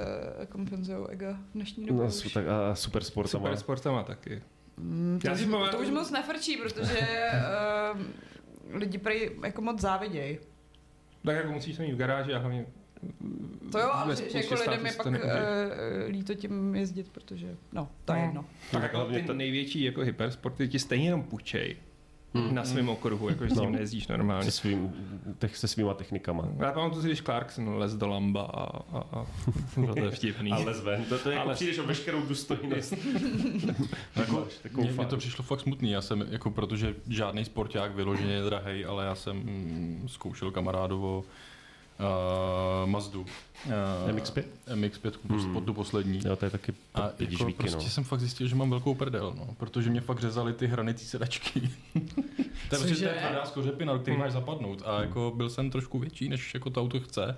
kompenzují ega v dnešní době No, už. su- tak a super sportama. super sportama taky. Mm, to, Já už, to už moc nefrčí, protože uh, lidi prej jako moc závidějí. Tak jako musíš to mít v garáži a hlavně To jo, ale že, jako lidem je pak to uh, líto tím jezdit, protože, no, to je No. jedno. Tak Tak jako hlavně ty to- největší jako hypersporty ti stejně jenom pučej Hmm. na svém okruhu, jako že s No. tím nejezdíš normálně. Se, svým, tech, se svýma technikama. Já pamatuju si, když Clarkson les do Lamba a, a, a bylo to vtipný. Ale zven, to, to je jako Ale- přijdeš o veškerou důstojnost. Jako, mně, mně to přišlo fakt smutný, já jsem, jako protože žádný sporták vyloženě je drahej, ale já jsem mm, zkoušel kamarádovo uh, Mazdu. Uh, MX-5? MX-5, hmm. pod tu poslední. Jo, to je taky A vidíš jako víky, prostě no. jsem fakt zjistil, že mám velkou prdel, no, protože mě fakt řezali ty hrany té sedačky. to je prostě je tvrdá skořepina, do který máš zapadnout a jako byl jsem trošku větší, než jako to auto chce.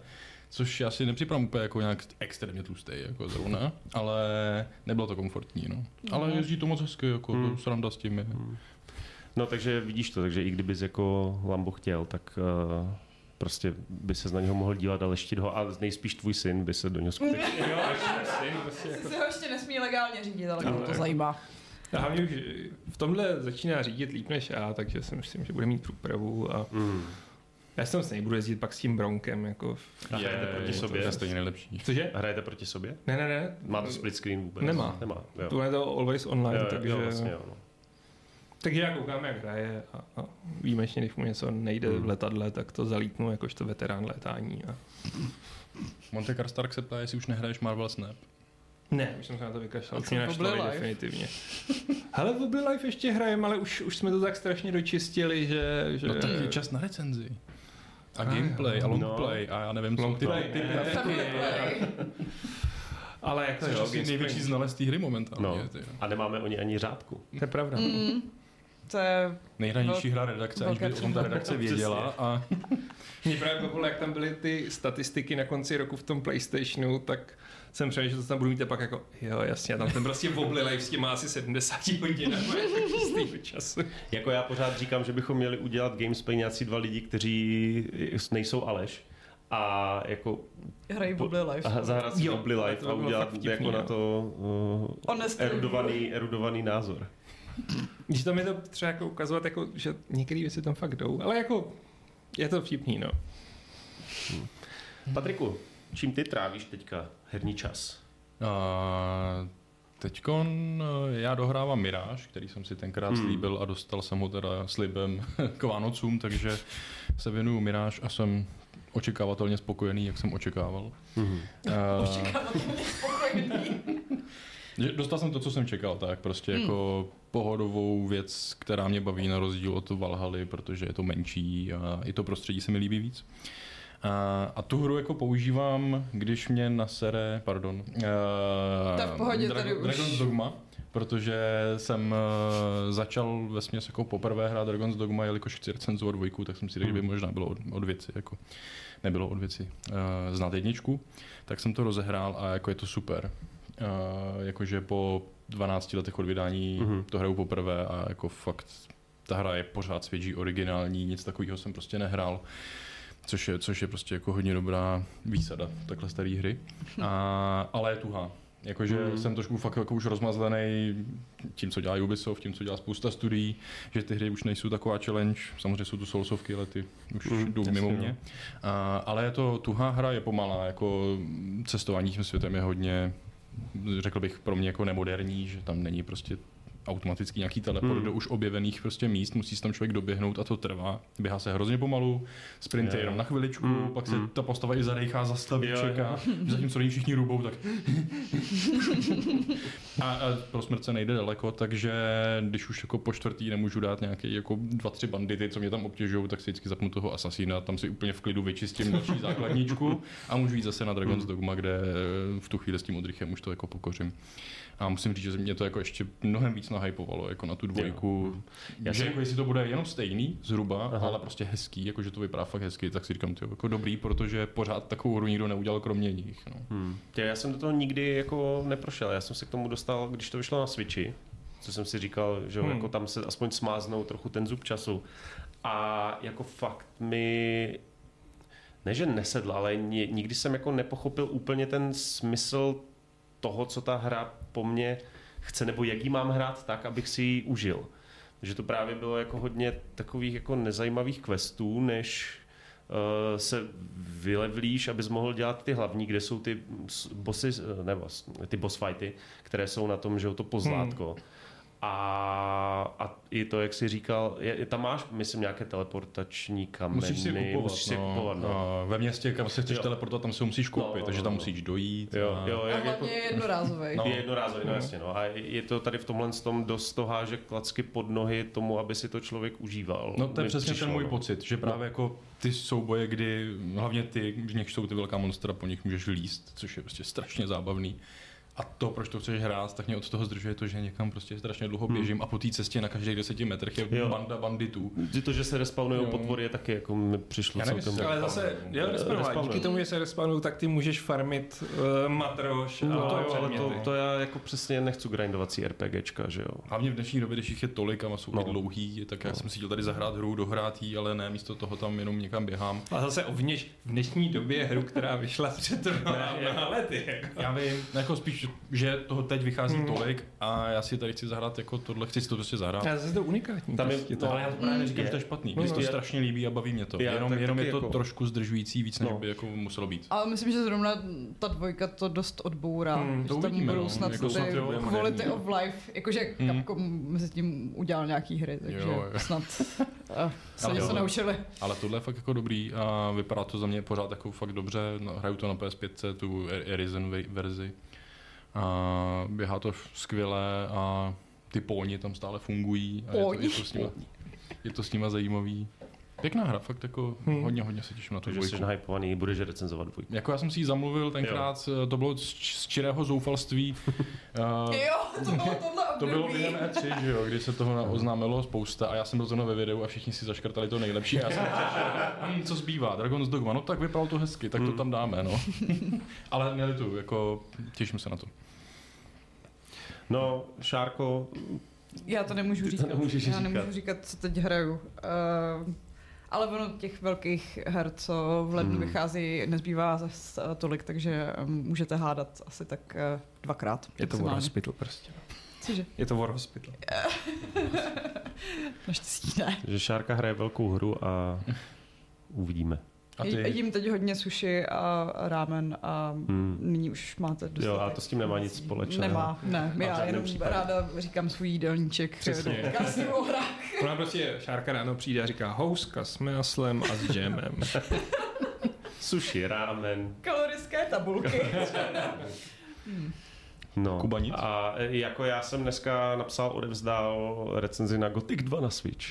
Což já si nepřipadám úplně jako nějak extrémně tlustý, jako zrovna, ale nebylo to komfortní, no. Ale jezdí to moc hezky, jako Hmm. to sranda s tím je. No takže vidíš to, takže i kdybys jako Lambo chtěl, tak uh, prostě by se na něho mohl dívat a leštit ho a nejspíš tvůj syn by se do něho skutečně... Jo, syn, prostě jako... Si ho ještě nesmí legálně řídit, ale No, mě to jako- zajímá. A hlavně už v tomhle začíná řídit líp než já, takže si myslím, že bude mít průpravu a Mm. já jsem s budu jezdit pak s tím Bronkem, jako... A hrajete proti to sobě? je stejně nejlepší. Cože? A hrajete proti sobě? Ne, ne, ne. Má to split screen vůbec? Nemá. Nemá, jo. Tu je to always online, jo, takže... jo, vlastně jo, no. Takže já koukám, jak hraje a, a výjimečně, když mu něco nejde Hmm. v letadle, tak to zalítnu jakožto veterán létání. A... Monte Car Stark se ptá, jestli už nehraješ Marvel Snap. Ne, už jsem se na to vykašlal. Co Mě naštvali definitivně. Hele, v Obli Life ještě hrajeme, ale už, už jsme to tak strašně dočistili, že... že... No tak je čas na recenzi. A A gameplay, a no. longplay, a já nevím, co Long ty, play, ty ne. grafiky. Ale jako Jsi jo, největší znalec té hry momentálně. No. ty. A nemáme o ní ani řádku. To je pravda. Mm, to je... Nejhranější hra redakce, aniž by o tom ta redakce věděla. A Mě právě bavilo, jak tam byly ty statistiky na konci roku v tom PlayStationu, tak jsem přemýšlel, že to tam budu mít a pak jako, jo jasně, a tam ten prostě Life s těma asi 70 hodinami jako čistýho času. Jako já pořád říkám, že bychom měli udělat Gamesplay nějací dva lidi, kteří nejsou Aleš a jako Hrají Bubble Life. a zahrát si ale Life a udělat vtipný, jako na jo. to uh, erudovaný, erudovaný názor. Když tam je to třeba jako ukazovat, jako, že některé věci tam fakt jdou, ale jako je to vtipný, no. Patriku, čím ty trávíš teďka herní čas? A teďkon eh, já dohrávám Miráž, který jsem si tenkrát Hmm. hmm. slíbil a dostal jsem ho teda slibem k Vánocům, takže se věnuju Miráž a jsem očekávatelně spokojený, jak jsem očekával. Mhm. A- Očekávatelně spokojený. Dostal jsem to, co jsem čekal, tak prostě Hmm. jako pohodovou věc, která mě baví na rozdíl od Valhaly, protože je to menší a i to prostředí se mi líbí víc. A, a tu hru jako používám, když mě nasere, pardon, uh, To je v pohodě, tady už. Dragon's Dogma, protože jsem uh, začal ve směs jako poprvé hrát Dragon's Dogma, jelikož chci recenzovat dvojku, tak jsem si řekl, že by Hmm. možná bylo od, od věci, jako nebylo od věci uh, znát jedničku, tak jsem to rozehrál a jako je to super. Jakože po 12 letech od vydání Mhm. to hraju poprvé a jako fakt ta hra je pořád svěží, originální, nic takového jsem prostě nehrál. Což je, což je prostě jako hodně dobrá výsada takhle staré hry. A, ale je tuhá. Jakože Mhm. jsem trošku fakt jako už rozmazlený tím, co dělá Ubisoft, tím, co dělá spousta studií, že ty hry už nejsou taková challenge. Samozřejmě jsou tu soulsovky, ale ty už Mhm, jdou jasně, mimo no. mě. A, ale je to tuhá hra, je pomalá, jako cestování tím světem je hodně, řekl bych, pro mě jako nemoderní, že tam není prostě automaticky nějaký teleport Hmm. do už objevených prostě míst, musí se tam člověk doběhnout a to trvá. Běhá se hrozně pomalu, sprint je Jo. jenom na chviličku, Hmm, pak se hmm. ta postava i zadechá, zastaví, Jo, čeká, zatímco oni všichni rubou, tak a, a pro smrt se nejde daleko, takže když už jako po čtvrtý nemůžu dát nějaký jako dva, tři bandity, co mě tam obtěžují, tak si vždycky zapnu toho asasína, tam si úplně v klidu vyčistím další základničku a můžu jít zase na Dragon's Dogma, kde eh, v tu chvíli s tím odrychem už to jako pokořím. A musím říct, že mě to jako ještě mnohem víc nahypovalo jako na tu dvojku. Já že jsem- jako jestli to bude jenom stejný zhruba, Aha. Ale prostě hezký, jako že to vypadá fakt hezky, tak si říkám, tyjo, jako dobrý, protože pořád takovou hru nikdo neudělal kromě nich. No. Hmm. Tě, já jsem do toho nikdy jako neprošel. Já jsem se k tomu dostal, když to vyšlo na Switchi, co jsem si říkal, že hmm. Jako tam se aspoň smáznou trochu ten zub času. A jako fakt mi ne, že nesedla, ale ni- nikdy jsem jako nepochopil úplně ten smysl toho, co ta hra po mně chce, nebo jak ji mám hrát tak, abych si ji užil. Že to právě bylo jako hodně takových jako nezajímavých questů, než uh, se vylevlíš, abys mohl dělat ty hlavní, kde jsou ty bossy, eh, nebo ty boss fighty, které jsou na tom, že jo, to pozlátko. A, a i to, jak jsi říkal, je, tam máš, myslím, nějaké teleportační kameny. Musíš si kupovat. Musíš si no. kupovat no. Ve městě, kam se chceš Jo. teleportovat, tam se musíš koupit, No, no, takže no, tam no. musíš dojít. Jo, a... jo, A jak jako, hlavně je jednorázový. No. je jednorázový, no jasně, no. A je to tady v tomhle tom dost to háže klacky pod nohy tomu, aby si to člověk užíval. No to je přesně přišlo, ten můj no. pocit, že právě jako ty souboje, kdy hlavně ty, v nich jsou ty velká monstra, po nich můžeš líst, což je prostě strašně zábavný. A to, proč to chceš hrát, tak mě od toho zdržuje to, že někam prostě strašně dlouho běžím a po té cestě na každých deseti metrech je Jo. banda banditů. Že To, že se respawnují potvory, je taky jako mi přišlo Já nevím, celkem... Ale zase, jo, respawnují. Respawnují. Díky tomu, že se respawnují, tak ty můžeš farmit uh, matroš a No, to jo, ale to, to, já jako přesně nechci grindovací RPGčka, že jo. Hlavně v dnešní době, když jich je tolik a jsou No. no. dlouhý, tak já No. jsem si chtěl tady zahrát hru, dohrát jí, ale ne, místo toho tam jenom někam běhám. A zase ovněž v dnešní době hru, která vyšla před lety. Jako. Já vím, jako spíš, že toho teď vychází tolik a já si tady chci zahrát jako tohle, chci si to prostě zahrát. A zase to unikátní. Tam je- prostě to. No, ale já to právě neříkám, že to je špatný. Mně se to Já- strašně líbí a baví mě to. Já Jenom, tak jenom je to jako- trošku zdržující víc, než No. by jako muselo být. Ale myslím, že zrovna ta dvojka to dost odbourá. Hmm, že to tam uvidíme, budou no. snad Jako ty quality of life, jakože Hmm. Capcom mezi tím udělal nějaký hry, takže Jo, jo. snad uh, se Ale něco naučili. Ale tohle je fakt jako dobrý a vypadá to za mě pořád jako fakt dobře. No, hraju to na PS5, tu Arisen ve- verzi. A běhá to skvěle a ty póni tam stále fungují. A je, to, je, to s nima, je to s nima zajímavý. Pěkná hra, fakt jako Hmm. hodně, hodně se těším na tu Takže dvojku. jsi nahypovaný, budeš recenzovat dvojku. Jako já jsem si ji zamluvil tenkrát, to bylo z, z čirého zoufalství. Uh, Jo, to bylo tohle to bylo během E3, že jo, kdy se toho oznámilo spousta a já jsem byl zrovna ve videu a všichni si zaškrtali to nejlepší. A já jsem řekl, hm, co zbývá, Dragon's Dogma, no tak vypadalo to hezky, tak to tam dáme, no. Ale měli tu, jako těším se na to. No, Šárko, Já to nemůžu Ty to říkat. nemůžeš Já říkat. nemůžu říkat, co teď hraju. Uh, ale ono těch velkých her, co v lednu Hmm. vychází, nezbývá zas eh, tolik, takže um, můžete hádat asi tak dvakrát. Je to War. Hospital prostě. Cože? Je to War Hospital. Naštěstí ne. že Šárka hraje velkou hru a uvidíme. A ty? Jím teď hodně sushi a ramen a Hmm. nyní už máte dostatek. Jo, a to s tím nemá nic společného. Nemá, ne. v Já jenom případě. ráda říkám svůj jídelníček. Přesně. Ona prostě Šárka ráno přijde a říká houska s maslem a s džemem. Sushi, rámen. Kalorické tabulky. No. Kuba nic? A jako já jsem dneska napsal, odevzdal recenzi na Gothic 2 na Switch.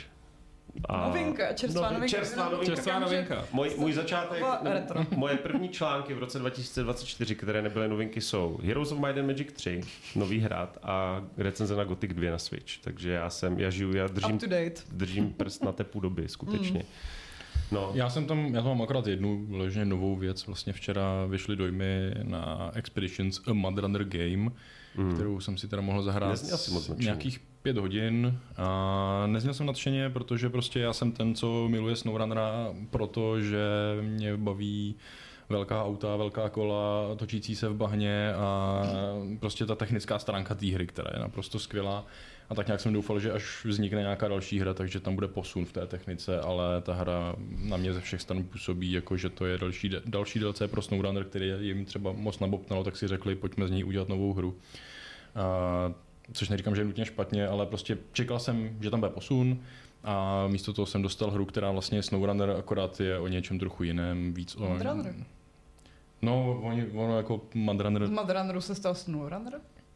A Novinka, čerstvá Novi- novinka. Čerstvá novinka. Čerstvá novinka. Můj, můj začátek, moje první články v roce 2024, které nebyly novinky, jsou Heroes of Might and Magic 3, nový hrad a recenze na Gothic 2 na Switch. Takže já jsem, já žiju, já držím, držím prst na tepu doby, skutečně. No, Já jsem tam, já tam mám akorát jednu ležně novou věc. Vlastně včera vyšly dojmy na Expeditions A Mud Runner Game, mm. kterou jsem si teda mohl zahrát Nezněl jsi moc nějakých pět hodin a nezněl jsem nadšeně, protože prostě já jsem ten, co miluje SnowRunnera, protože mě baví velká auta, velká kola, točící se v bahně a prostě ta technická stránka té hry, která je naprosto skvělá. A tak nějak jsem doufal, že až vznikne nějaká další hra, takže tam bude posun v té technice, ale ta hra na mě ze všech stran působí, jako že to je další, další DLC pro SnowRunner, který jim třeba moc nabobtnalo, tak si řekli, pojďme z ní udělat novou hru. A, což neříkám, že je nutně špatně, ale prostě čekal jsem, že tam bude posun a místo toho jsem dostal hru, která vlastně SnowRunner, akorát je o něčem trochu jiném, víc o... Mudrunner. No, oni, ono jako Mudrunner, Z Mudrunneru se stal SnowRunner?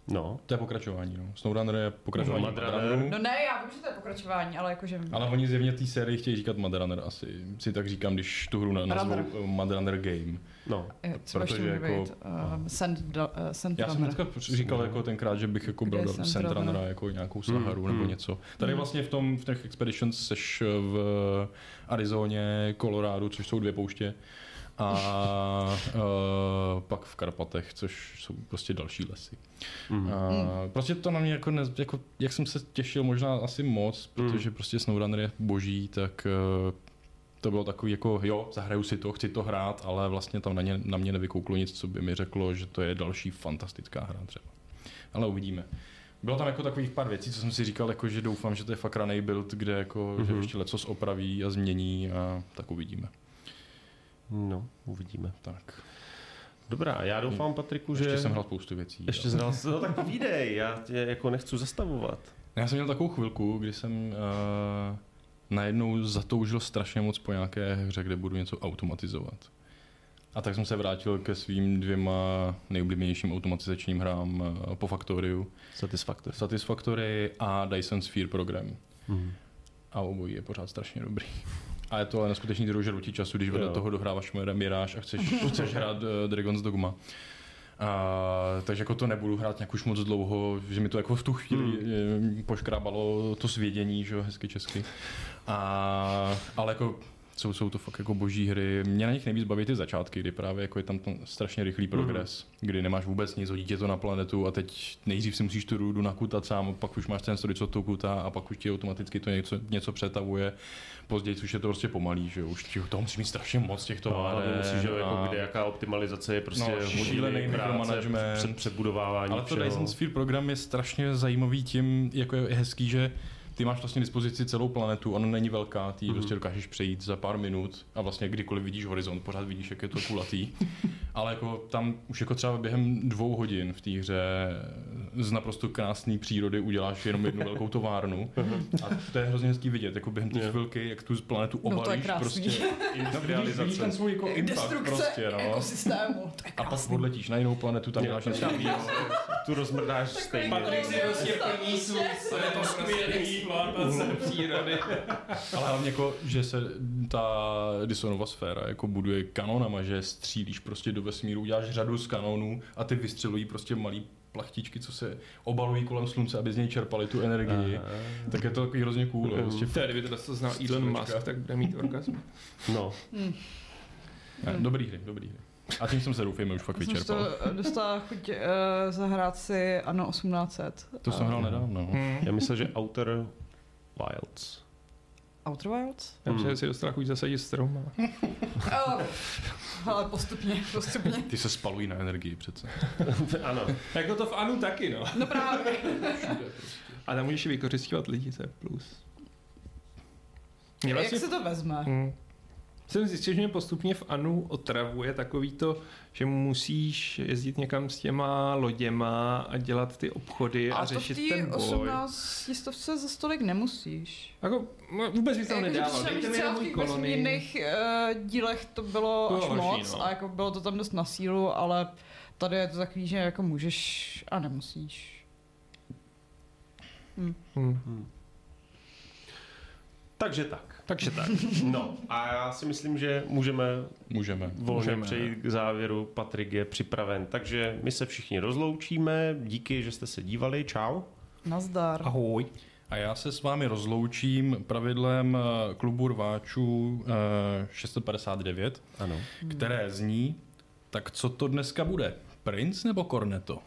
no. to je pokračování, no. SnowRunner je pokračování No, Mudrunner. Mudrunneru. No ne, já vím, že to je pokračování, ale jakože... Ale oni zjevně té sérii chtějí říkat Mudrunner asi. Si tak říkám, když tu hru na- nazvou Runner. Mudrunner Game. No, třeba ještě protože může jako- být uh, Sand, uh, Sand Já jsem dneska říkal jako tenkrát, že bych jako je do Sand Sandrunnera Runner? jako nějakou Saharu nebo Hmm. něco. Tady Hmm. vlastně v, tom, v těch Expeditions seš v Arizoně, Colorado, což jsou dvě pouště. A uh, pak v Karpatech, což jsou prostě další lesy. mm. A prostě to na mě jako, ne, jako, jak jsem se těšil možná asi moc, protože prostě SnowRunner je boží, tak eh, to bylo takový jako, jo, zahraju si to, chci to hrát, ale vlastně tam na, ně, na mě nevykouklo nic, co by mi řeklo, že to je další fantastická hra třeba. Ale uvidíme. Bylo tam jako takových pár věcí, co jsem si říkal, jako, že doufám, že to je fakt raný build, kde jako, mm-hmm. že Mhm. ještě lecos opraví a změní a tak uvidíme. No, uvidíme. Tak. Dobrá, já doufám, Patriku, že... Ještě jsem hrál spoustu věcí. Ještě jo. zhrál, no tak povídej, já tě jako nechci zastavovat. Já jsem měl takovou chvilku, kdy jsem uh, najednou zatoužil strašně moc po nějaké hře, kde budu něco automatizovat. A tak jsem se vrátil ke svým dvěma nejoblíbenějším automatizačním hrám uh, po Factoriu. Satisfactory. Satisfactory a Dyson Sphere Program. Mhm. A obojí je pořád strašně dobrý. A je to ale neskutečný drožrutí času, když vedle Jo. toho dohráváš Mirage a chceš, chceš hrát uh, Dragon's Dogma. A, takže jako to nebudu hrát nějak už moc dlouho, že mi to jako v tu chvíli hmm. poškrábalo to svědění, že jo, hezky česky. A, ale jako jsou, jsou to fakt jako boží hry. Mě na nich nejvíc baví ty začátky, kdy právě jako je tam ten strašně rychlý progres, mm. kdy nemáš vůbec nic, hodí tě to na planetu a teď nejdřív si musíš tu rudu nakutat sám, pak už máš ten story, co to kutá a pak už ti automaticky to něco, něco přetavuje. Později už je to prostě pomalý, že už ti toho musíš mít strašně moc těch To ale továren. musíš, že jako a- kde jaká optimalizace je prostě No, šílený práce, micromanagement. před, předbudovávání Ale to všeho. Dyson Sphere program je strašně zajímavý tím, jako je hezký, že ty máš vlastně dispozici celou planetu, ona není velká, ty ji Mhm. prostě dokážeš přejít za pár minut a vlastně kdykoliv vidíš horizont, pořád vidíš, jak je to kulatý. Ale jako tam už jako třeba během dvou hodin v té hře z naprosto krásné přírody uděláš jenom jednu velkou továrnu a to je hrozně hezký vidět, jako během té chvilky, jak tu planetu No to je obalíš krásný. prostě. No, vidíš, ten svůj jako impact Destrukce prostě, no. ekosystému. To A pak odletíš na jinou planetu, tam děláš něco. Tu rozmrdáš stejně. Patrik si prostě plní svůj je to skvělý exploatace přírody. Ale hlavně jako, že se ta Dissonova sféra jako buduje kanonama, že střílíš prostě do vesmíru, uděláš řadu z kanonů a ty vystřelují prostě malý plachtičky, co se obalují kolem slunce, aby z něj čerpali tu energii. Tak je to takový hrozně cool. Mm. Prostě To je, kdyby to to znal Elon Musk, tak bude mít orgasm. No, ne, dobrý hry, dobrý hry. A tím jsem se doufejme už fakt Já jsem vyčerpal. dostala chuť uh, zahrát si Ano 1800. To jsem hrál nedávno. no. Hmm. já myslel, že Outer Wilds. Outer Wilds? Já myslím, Hmm. že si dostala chuť zasadit strom. ale- Oh, ale postupně, postupně. Ty se spalují na energii přece. ano. Jako to v Anu taky, no. No právě. A tam můžeš i vykořišťovat lidi, to je plus. Mě Jak se to vezme? Hmm. Jsem zjistil, že mě postupně v Anu otravuje takový to, že musíš jezdit někam s těma loděma a dělat ty obchody a, A to v řešit ten boj. 18 jistovce za stolik nemusíš. Jako, no, vůbec bych to Jako, že nedával. Dejte víš, mi na v můj vesmírných uh, dílech to bylo Bylo až horší, moc no. a jako bylo to tam dost na sílu, ale tady je to takový, že jako můžeš a nemusíš. Hmm. Takže tak. Takže tak. No a já si myslím, že můžeme Můžeme. volně Můžeme. přejít k závěru. Patrik je připraven. Takže my se všichni rozloučíme. Díky, že jste se dívali. Čau. Nazdar. Ahoj. A já se s vámi rozloučím pravidlem eh, klubu rváčů eh, 659, Ano. které zní, tak co to dneska bude? Prince nebo Cornetto?